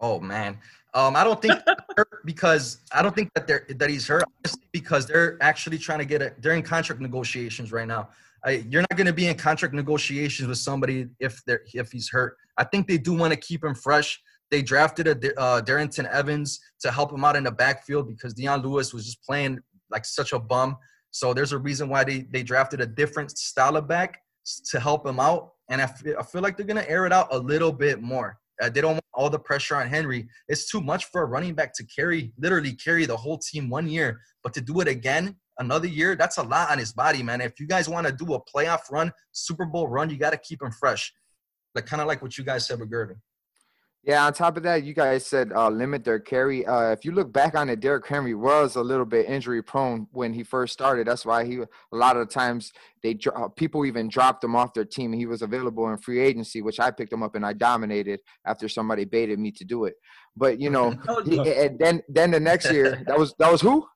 Oh man, um, I don't think because I don't think that they're that he's hurt. Because they're actually trying to get it. They're in contract negotiations right now. I, you're not going to be in contract negotiations with somebody if they're if he's hurt. I think they do want to keep him fresh. They drafted a uh, Darrynton Evans to help him out in the backfield because Dion Lewis was just playing like such a bum. So there's a reason why they they drafted a different style of back to help him out. And I feel, I feel like they're going to air it out a little bit more. Uh, they don't want all the pressure on Henry. It's too much for a running back to carry, literally carry the whole team one year, but to do it again another year, that's a lot on his body, man. If you guys want to do a playoff run, Super Bowl run, you got to keep him fresh. Like kind of like what you guys said with Gervin. Yeah, on top of that, you guys said uh, limit their carry. Uh, if you look back on it, Derrick Henry was a little bit injury prone when he first started. That's why he a lot of the times they uh, people even dropped him off their team. He was available in free agency, which I picked him up and I dominated after somebody baited me to do it. But you know, he, and then then the next year that was that was who?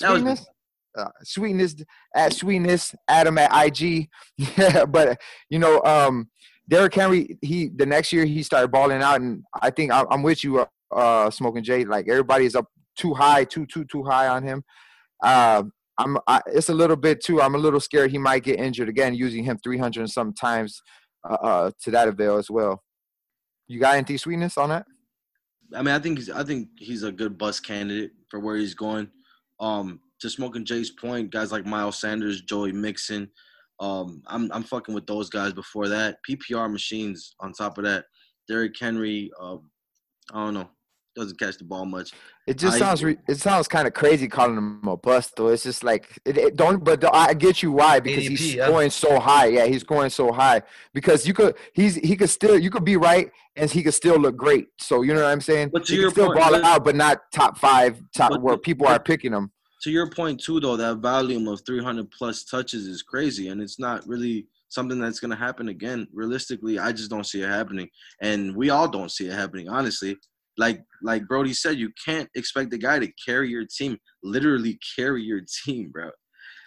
That was. Sweetness. Uh, sweetness at sweetness Adam at IG. Yeah, but you know, um, Derrick Henry, he the next year he started balling out, and I think I, I'm with you, uh, uh, smoking Jay. Like everybody's up too high, too too too high on him. Uh, I'm I, it's a little bit too. I'm a little scared he might get injured again, using him 300 and some times uh, uh, to that avail as well. You got anything sweetness on that? I mean, I think he's I think he's a good bus candidate for where he's going. Um, to smoking Jay's point, guys like Miles Sanders, Joey Mixon. Um, I'm I'm fucking with those guys before that. PPR machines on top of that. Derrick Henry, uh, I don't know, doesn't catch the ball much. It just I- sounds re- it sounds kind of crazy calling him a bust though. It's just like it, it don't but I get you why because he's yeah. going so high. Yeah, he's going so high because you could he's he could still you could be right and he could still look great. So you know what I'm saying? But to he your can still point, ball but- out, but not top five, top But where the- people but- are picking him. To your point too, though, that volume of 300 plus touches is crazy, and it's not really something that's gonna happen again. Realistically, I just don't see it happening, and we all don't see it happening. Honestly, like like Brody said, you can't expect the guy to carry your team, literally carry your team, bro.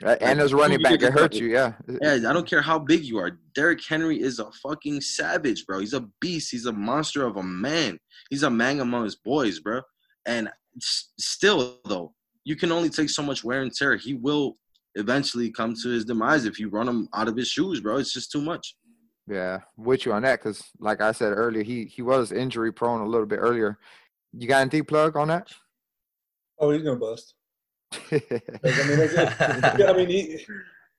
Right? And as running back, it hurts you. Yeah. Yeah, I don't care how big you are. Derrick Henry is a fucking savage, bro. He's a beast. He's a monster of a man. He's a man among his boys, bro. And still, though, you can only take so much wear and tear. He will eventually come to his demise if you run him out of his shoes, bro. It's just too much. Yeah, with you on that because, like I said earlier, he he was injury prone a little bit earlier. You got anything plug on that? Oh, he's gonna bust. 'Cause, I mean, it's- yeah, I mean, he,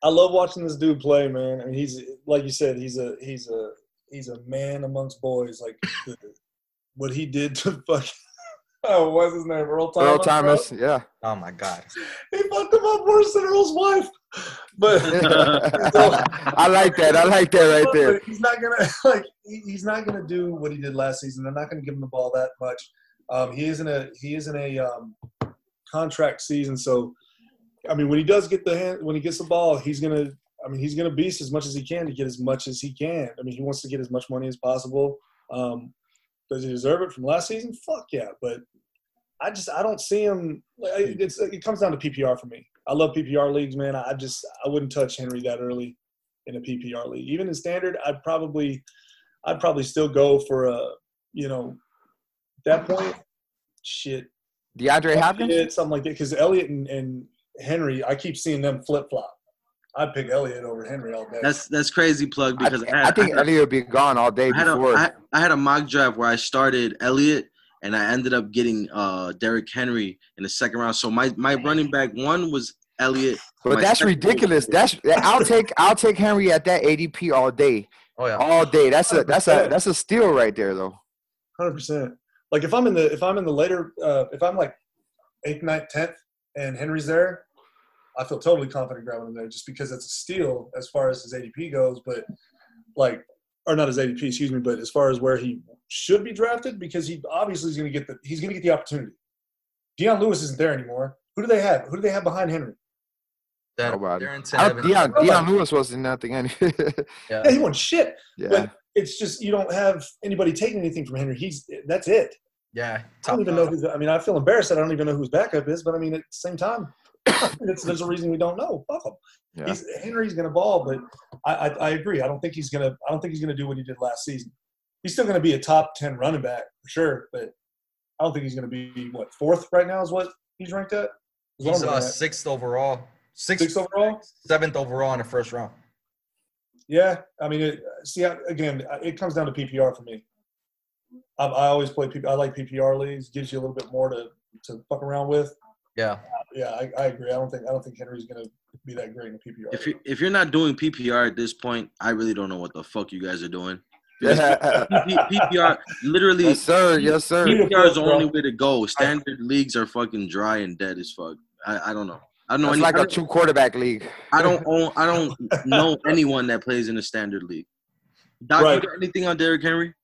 I love watching this dude play, man. I mean, he's like you said, he's a he's a he's a man amongst boys. Like the, what he did to fuck. Oh, what's his name? Earl Thomas. Earl bro? Thomas, yeah. Oh my God. He fucked him up worse than Earl's wife. But I like that. I like that right there. He's not gonna like. he- He's not gonna do what he did last season. They're not gonna give him the ball that much. Um, he is in a he is in a um, contract season, so I mean, when he does get the hand, when he gets the ball, he's gonna. I mean, he's gonna beast as much as he can to get as much as he can. I mean, he wants to get as much money as possible. Um, does he deserve it from last season? Fuck yeah, but I just I don't see him. It's it comes down to PPR for me. I love PPR leagues, man. I just I wouldn't touch Henry that early in a PPR league. Even in standard, I'd probably I'd probably still go for a you know at that point shit DeAndre Hopkins. Something like that because Elliott and, and Henry I keep seeing them flip flop. I'd pick Elliott over Henry all day. That's that's crazy plug I, because I think I, Elliott would be gone all day I had, a, before. I, I had a mock draft where I started Elliott and I ended up getting uh Derrick Henry in the second round. So my my running back one was Elliott. but my that's second- ridiculous. That's I'll take I'll take Henry at that ADP all day, Oh yeah. all day. That's a that's a that's a steal right there though. Hundred percent. Like if I'm in the if I'm in the later uh, if I'm like eighth, ninth, tenth, and Henry's there, I feel totally confident grabbing him there just because it's a steal as far as his ADP goes. But like, or not his ADP, excuse me, but as far as where he should be drafted, because he obviously is going to get the he's going to get the opportunity. Dion Lewis isn't there anymore. Who do they have? Who do they have behind Henry? That Nobody. Darrynton I, Evans. Dion, Nobody. Dion Lewis wasn't nothing. Any- Yeah. Yeah, he won shit. yeah. But it's just you don't have anybody taking anything from Henry. He's that's it. Yeah. I don't even know who's. I mean, I feel embarrassed that I don't even know who his backup is. But I mean, at the same time, it's, there's a reason we don't know. Fuck him. Yeah. He's, Henry's going to ball, but I, I, I agree. I don't think he's going to. I don't think he's going to do what he did last season. He's still going to be a top ten running back for sure, but I don't think he's going to be what fourth right now is what he's ranked at. Is He's uh, at. sixth overall. Sixth, Sixth overall. seventh overall in the first round. Yeah, I mean, it, see, again, it comes down to PPR for me. I, I always play. I like PPR leagues. Gives you a little bit more to to fuck around with. Yeah. Yeah, I, I agree. I don't think I don't think Henry's going to be that great in a PPR. If you if you're not doing PPR at this point, I really don't know what the fuck you guys are doing. Yeah. PPR literally yes, sir. Yes, sir. PPR is the only way to go. Standard leagues are fucking dry and dead as fuck. I, I don't know. I don't know. It's like a two quarterback league. I don't own. I don't know anyone that plays in a standard league. Doc, Right. you got anything on Derrick Henry?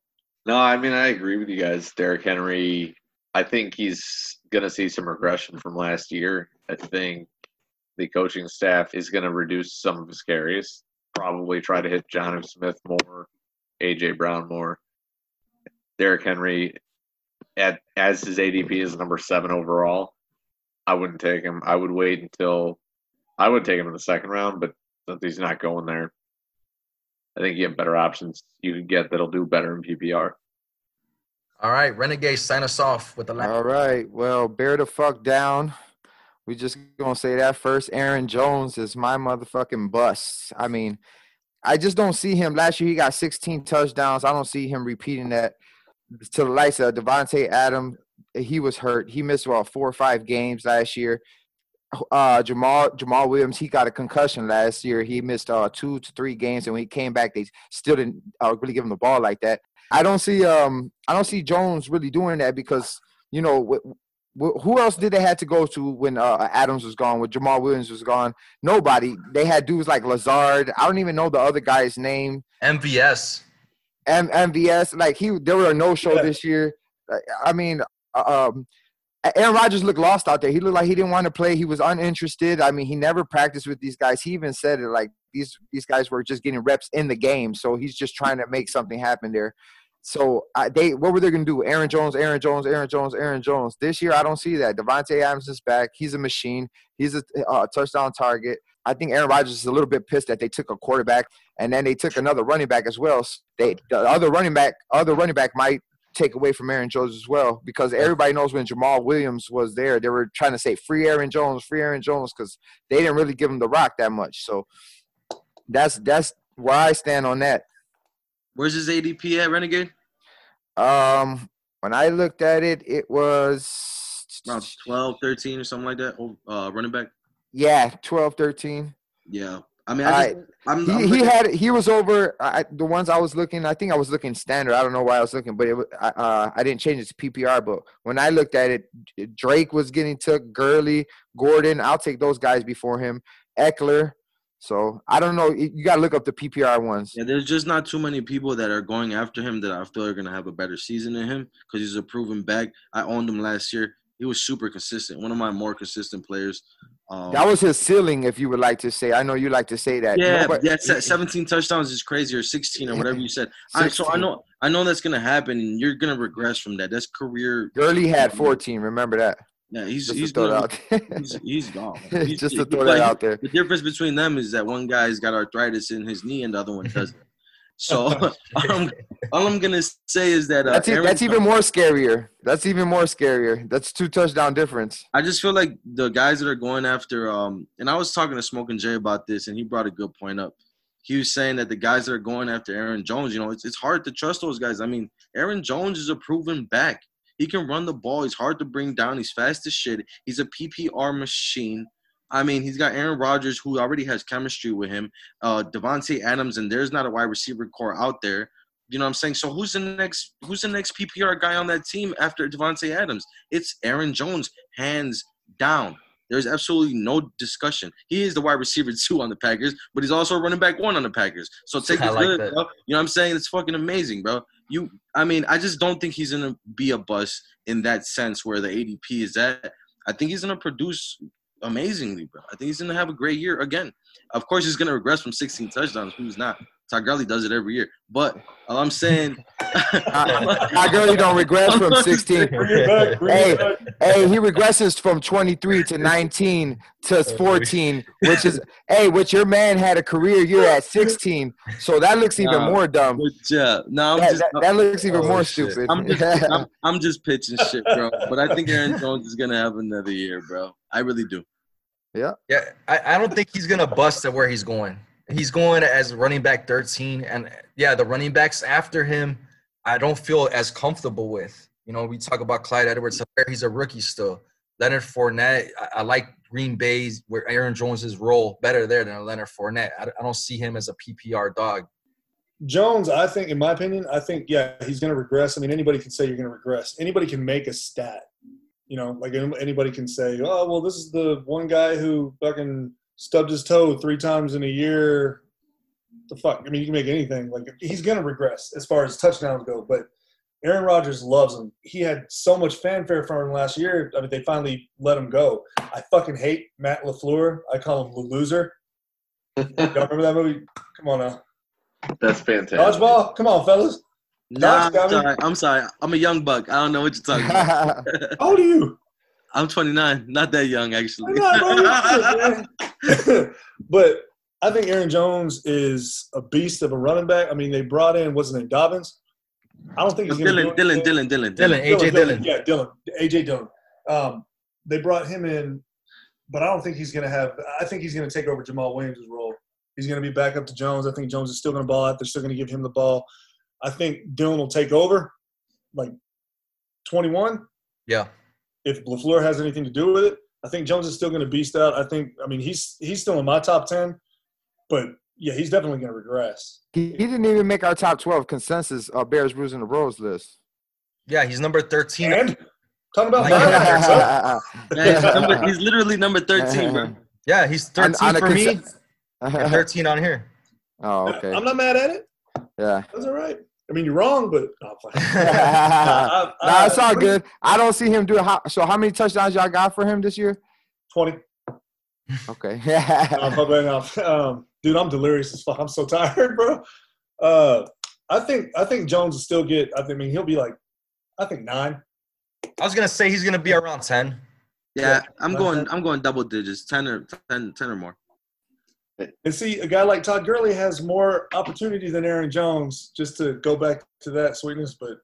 No, I mean I agree with you guys. Derrick Henry, I think he's gonna see some regression from last year. I think the coaching staff is gonna reduce some of his carries. Probably try to hit Jonnu Smith more, AJ Brown more. Derrick Henry, at as his ADP is number seven overall. I wouldn't take him. I would wait until I would take him in the second round, but since he's not going there, I think you have better options you can get that'll do better in PPR. All right, Renegade, sign us off with the last. All right. Well, bear the fuck down. We just gonna say that first. Aaron Jones is my motherfucking bust. I mean, I just don't see him. Last year he got 16 touchdowns. I don't see him repeating that to the likes of Davante Adam. He was hurt. He missed about four or five games last year. Uh, Jamal Jamal Williams, he got a concussion last year. He missed uh, two to three games, and when he came back, they still didn't uh, really give him the ball like that. I don't see um I don't see Jones really doing that because you know wh- wh- who else did they had to go to when uh, Adams was gone, when Jamal Williams was gone? Nobody. They had dudes like Lazard. I don't even know the other guy's name. MVS. M- MVS. Like he, there were a no show Yeah. this year. I mean, uh, um, Aaron Rodgers looked lost out there. He looked like he didn't want to play. He was uninterested. I mean, he never practiced with these guys. He even said it like these these guys were just getting reps in the game. So he's just trying to make something happen there. So I, they, what were they going to do? Aaron Jones, Aaron Jones, Aaron Jones, Aaron Jones. This year, I don't see that. Davante Adams is back. He's a machine. He's a uh, touchdown target. I think Aaron Rodgers is a little bit pissed that they took a quarterback and then they took another running back as well. They the other running back, other running back might take away from Aaron Jones as well because everybody knows when Jamal Williams was there, they were trying to say free Aaron Jones, free Aaron Jones because they didn't really give him the rock that much. So that's that's where I stand on that. Where's his ADP at, Renegade? Um, when I looked at it, it was Around 12, 13 or something like that. Oh, Uh, running back. yeah, 12, 13. Yeah. I mean, I just, I'm, He, I'm he had he was over I, the ones I was looking. I think I was looking standard. I don't know why I was looking, but it, wa- I, uh, I didn't change it to PPR. But when I looked at it, Drake was getting took. Gurley, Gordon, I'll take those guys before him. Ekeler. So I don't know. You got to look up the PPR ones. Yeah, there's just not too many people that are going after him that I feel are gonna have a better season than him because he's a proven back. I owned him last year. He was super consistent. One of my more consistent players. Um, That was his ceiling, if you would like to say. I know you like to say that. yeah, Nobody- yeah. 17 touchdowns is crazy, or 16, or whatever you said. I, so I know, I know that's gonna happen, and you're gonna regress from that. That's career. Gurley had 14. Remember that. Yeah, he's Just he's to throw gonna, out there. he's, he's gone. He's- Just to throw like, that out there. The difference between them is that one guy's got arthritis in his knee and the other one doesn't. So all, I'm, all I'm gonna say is that uh, That's, e- that's even more scarier. That's even more scarier. That's two touchdown difference. I just feel like the guys that are going after um and I was talking to Smoking Jay about this and he brought a good point up. He was saying that the guys that are going after Aaron Jones, you know, it's it's hard to trust those guys. I mean, Aaron Jones is a proven back. He can run the ball. He's hard to bring down. He's fast as shit. He's a PPR machine. I mean, he's got Aaron Rodgers, who already has chemistry with him. Uh, Davante Adams, and there's not a wide receiver core out there. You know what I'm saying? So who's the next who's the next PPR guy on that team after Davante Adams? It's Aaron Jones, hands down. There's absolutely no discussion. He is the wide receiver two on the Packers, but he's also running back one on the Packers. So take I like good, that. bro. You know what I'm saying? It's fucking amazing, bro. You, I mean, I just don't think he's gonna be a bust in that sense where the ADP is at. I think he's gonna produce amazingly, bro. I think he's gonna have a great year again. Of course, he's gonna regress from 16 touchdowns. Who's not? Todd Gurley does it every year. But all I'm saying, I girl, don't regress from 16. Bring it back. Bring Hey. Hey, he regresses from 23 to 19 to 14, which is hey, which your man had a career year at 16. So that looks even Nah. more dumb. but yeah, no, I'm That, just, that, that looks even Oh, more shit. stupid. I'm just, I'm, I'm just pitching shit, bro. But I think Aaron Jones is gonna have another year, bro. I really do. Yeah. Yeah, I, I don't think he's gonna bust at where he's going. He's going as running back 13, and yeah, the running backs after him, I don't feel as comfortable with. You know, we talk about Clyde Edwards. He's a rookie still. Leonard Fournette, I, I like Green Bay's where Aaron Jones's role better there than Leonard Fournette. I, I don't see him as a PPR dog. Jones, I think, in my opinion, I think, yeah, he's going to regress. I mean, anybody can say you're going to regress. Anybody can make a stat. You know, like anybody can say, oh, well, this is the one guy who fucking stubbed his toe three times in a year. The fuck? I mean, you can make anything. Like, he's going to regress as far as touchdowns go. But Aaron Rodgers loves him. He had so much fanfare from him last year. I mean, they finally let him go. I fucking hate Matt LaFleur. I call him the loser. Y'all remember that movie? Come on now. That's fantastic. Dodgeball? Come on, fellas. Nah, I'm sorry. I'm sorry. I'm a young buck. I don't know what you're talking about. How old are you? I'm 29. Not that young, actually. I'm not, but I think Aaron Jones is a beast of a running back. I mean, they brought in what's his name, Dobbins. I don't think he's going to Dillon, Dillon, Dillon, Dillon, Dillon, AJ Dillon. Yeah, Dillon. AJ Dillon. Um, they brought him in, but I don't think he's going to have. I think he's going to take over Jamal Williams' role. He's going to be back up to Jones. I think Jones is still going to ball out. They're still going to give him the ball. I think Dillon will take over, like 21 Yeah, if Lafleur has anything to do with it. I think Jones is still going to beast out. I think. I mean, he's he's still in my top ten, but yeah, he's definitely going to regress. he, he didn't even make our top 12 consensus uh, Bears, Brews, and the Bros list. yeah, he's number 13. And talking about Like- linebackers, huh? Yeah, he's, number, he's literally number 13, bro. Yeah, he's 13 on a for me consen- and 13 on here. oh, okay. I'm not mad at it. Yeah. That's all right. I mean, you're wrong, but no, I'm fine. nah, I- I- it's all good. I don't see him do it. How, so, how many touchdowns y'all got for him this year? Twenty. Okay. No, I'm fucking off. Um, dude, I'm delirious as fuck. I'm so tired, bro. Uh, I think I think Jones will still get. I mean, he'll be like, I think nine. I was gonna say he's gonna be around 10. Yeah, I'm going. that. I'm going double digits, 10 or 10, 10 or more. And see, a guy like Todd Gurley has more opportunity than Aaron Jones. Just to go back to that sweetness, but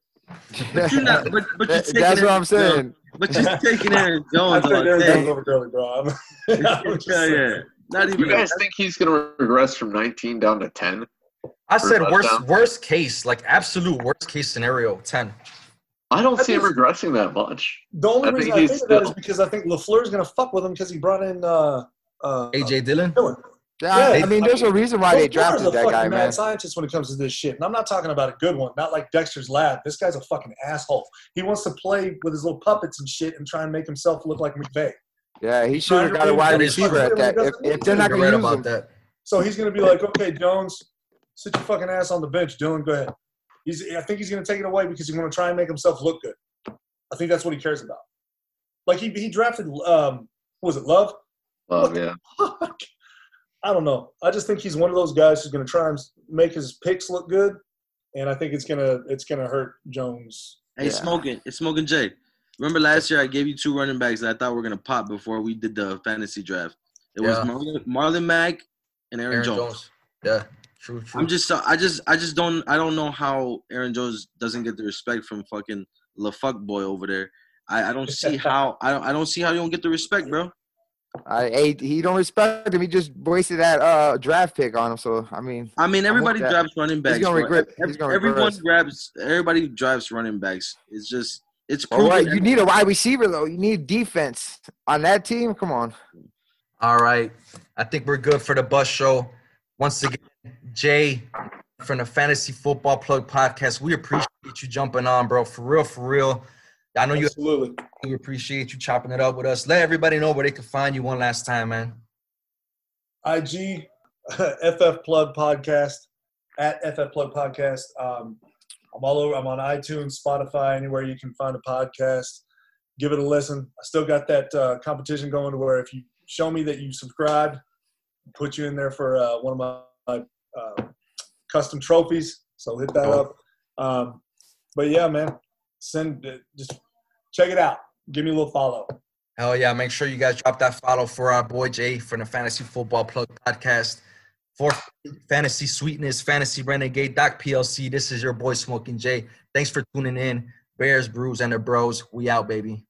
But you're not. But, but you're That- taking that's what I'm saying. Jones- But you're taking Aaron I Jones took all Aaron Jones day. over Gurley, bro. I'm, I'm Yeah, saying. yeah. Not You even. guys think he's going to regress from 19 down to 10? I said worst worst case, like absolute worst case scenario, 10. I don't I see him regressing that much. The only I reason think I think of that is because I think Lafleur is going to fuck with him because he brought in uh, uh, AJ Dillon. Dillon. Yeah, Yeah, I mean, I there's a reason why they LaFleur's drafted a that fucking guy, mad man. scientist when it comes to this shit. And I'm not talking about a good one, not like Dexter's Lab. This guy's a fucking asshole. He wants to play with his little puppets and shit and try and make himself look like McVay. Yeah, he should have got a be- wide that is receiver at that. If, if they're not going right to use about him, that. So he's going to be like, okay, Jones, sit your fucking ass on the bench. Dillon, go ahead. He's, I think he's going to take it away because he's going to try and make himself look good. I think that's what he cares about. Like he, he drafted, um, what was it, Love? Oh, yeah. I don't know. I just think he's one of those guys who's going to try and make his picks look good, and I think it's gonna it's gonna hurt Jones. Hey, Yeah. smoking. It's smoking Jay. Remember last year I gave you two running backs that I thought were gonna pop before we did the fantasy draft. It was Yeah. Marlon, Marlon Mack and Aaron, Aaron Jones. Jones. Yeah, true, true. I'm just, I just, I just don't, I don't know how Aaron Jones doesn't get the respect from fucking LaFuck boy over there. I, I don't see how, I don't, I don't see how you don't get the respect, bro. I, hey, he don't respect him. He just wasted that uh, draft pick on him. So I mean, I mean, everybody that. drafts running backs. He's gonna regret- he's gonna everyone regress. grabs, everybody drives running backs. It's just, it's all proven. right, you need a wide receiver though. You need defense on that team. Come on. All right. I think we're good for the bus show. Once again, Jay, from the Fantasy Football Plug Podcast. We appreciate you jumping on, bro. For real, for real. I know you Absolutely. we appreciate you chopping it up with us. Let everybody know where they can find you one last time, man. IG FF Plug Podcast at FF Plug Podcast. Um, I'm all over. I'm on iTunes, Spotify, anywhere you can find a podcast. Give it a listen. I still got that uh, competition going to where if you show me that you subscribed, put you in there for uh, one of my, my uh, custom trophies. So hit that up. Um, but yeah, man, send uh, just check it out. Give me a little follow. Hell yeah. Make sure you guys drop that follow for our boy Jay from the Fantasy Football Plug Podcast. For Fantasy Sweetness, Fantasy Renegade, Doc PLC, this is your boy Smoking Jay. Thanks for tuning in. Bears, Brews, and the Bros. We out, baby.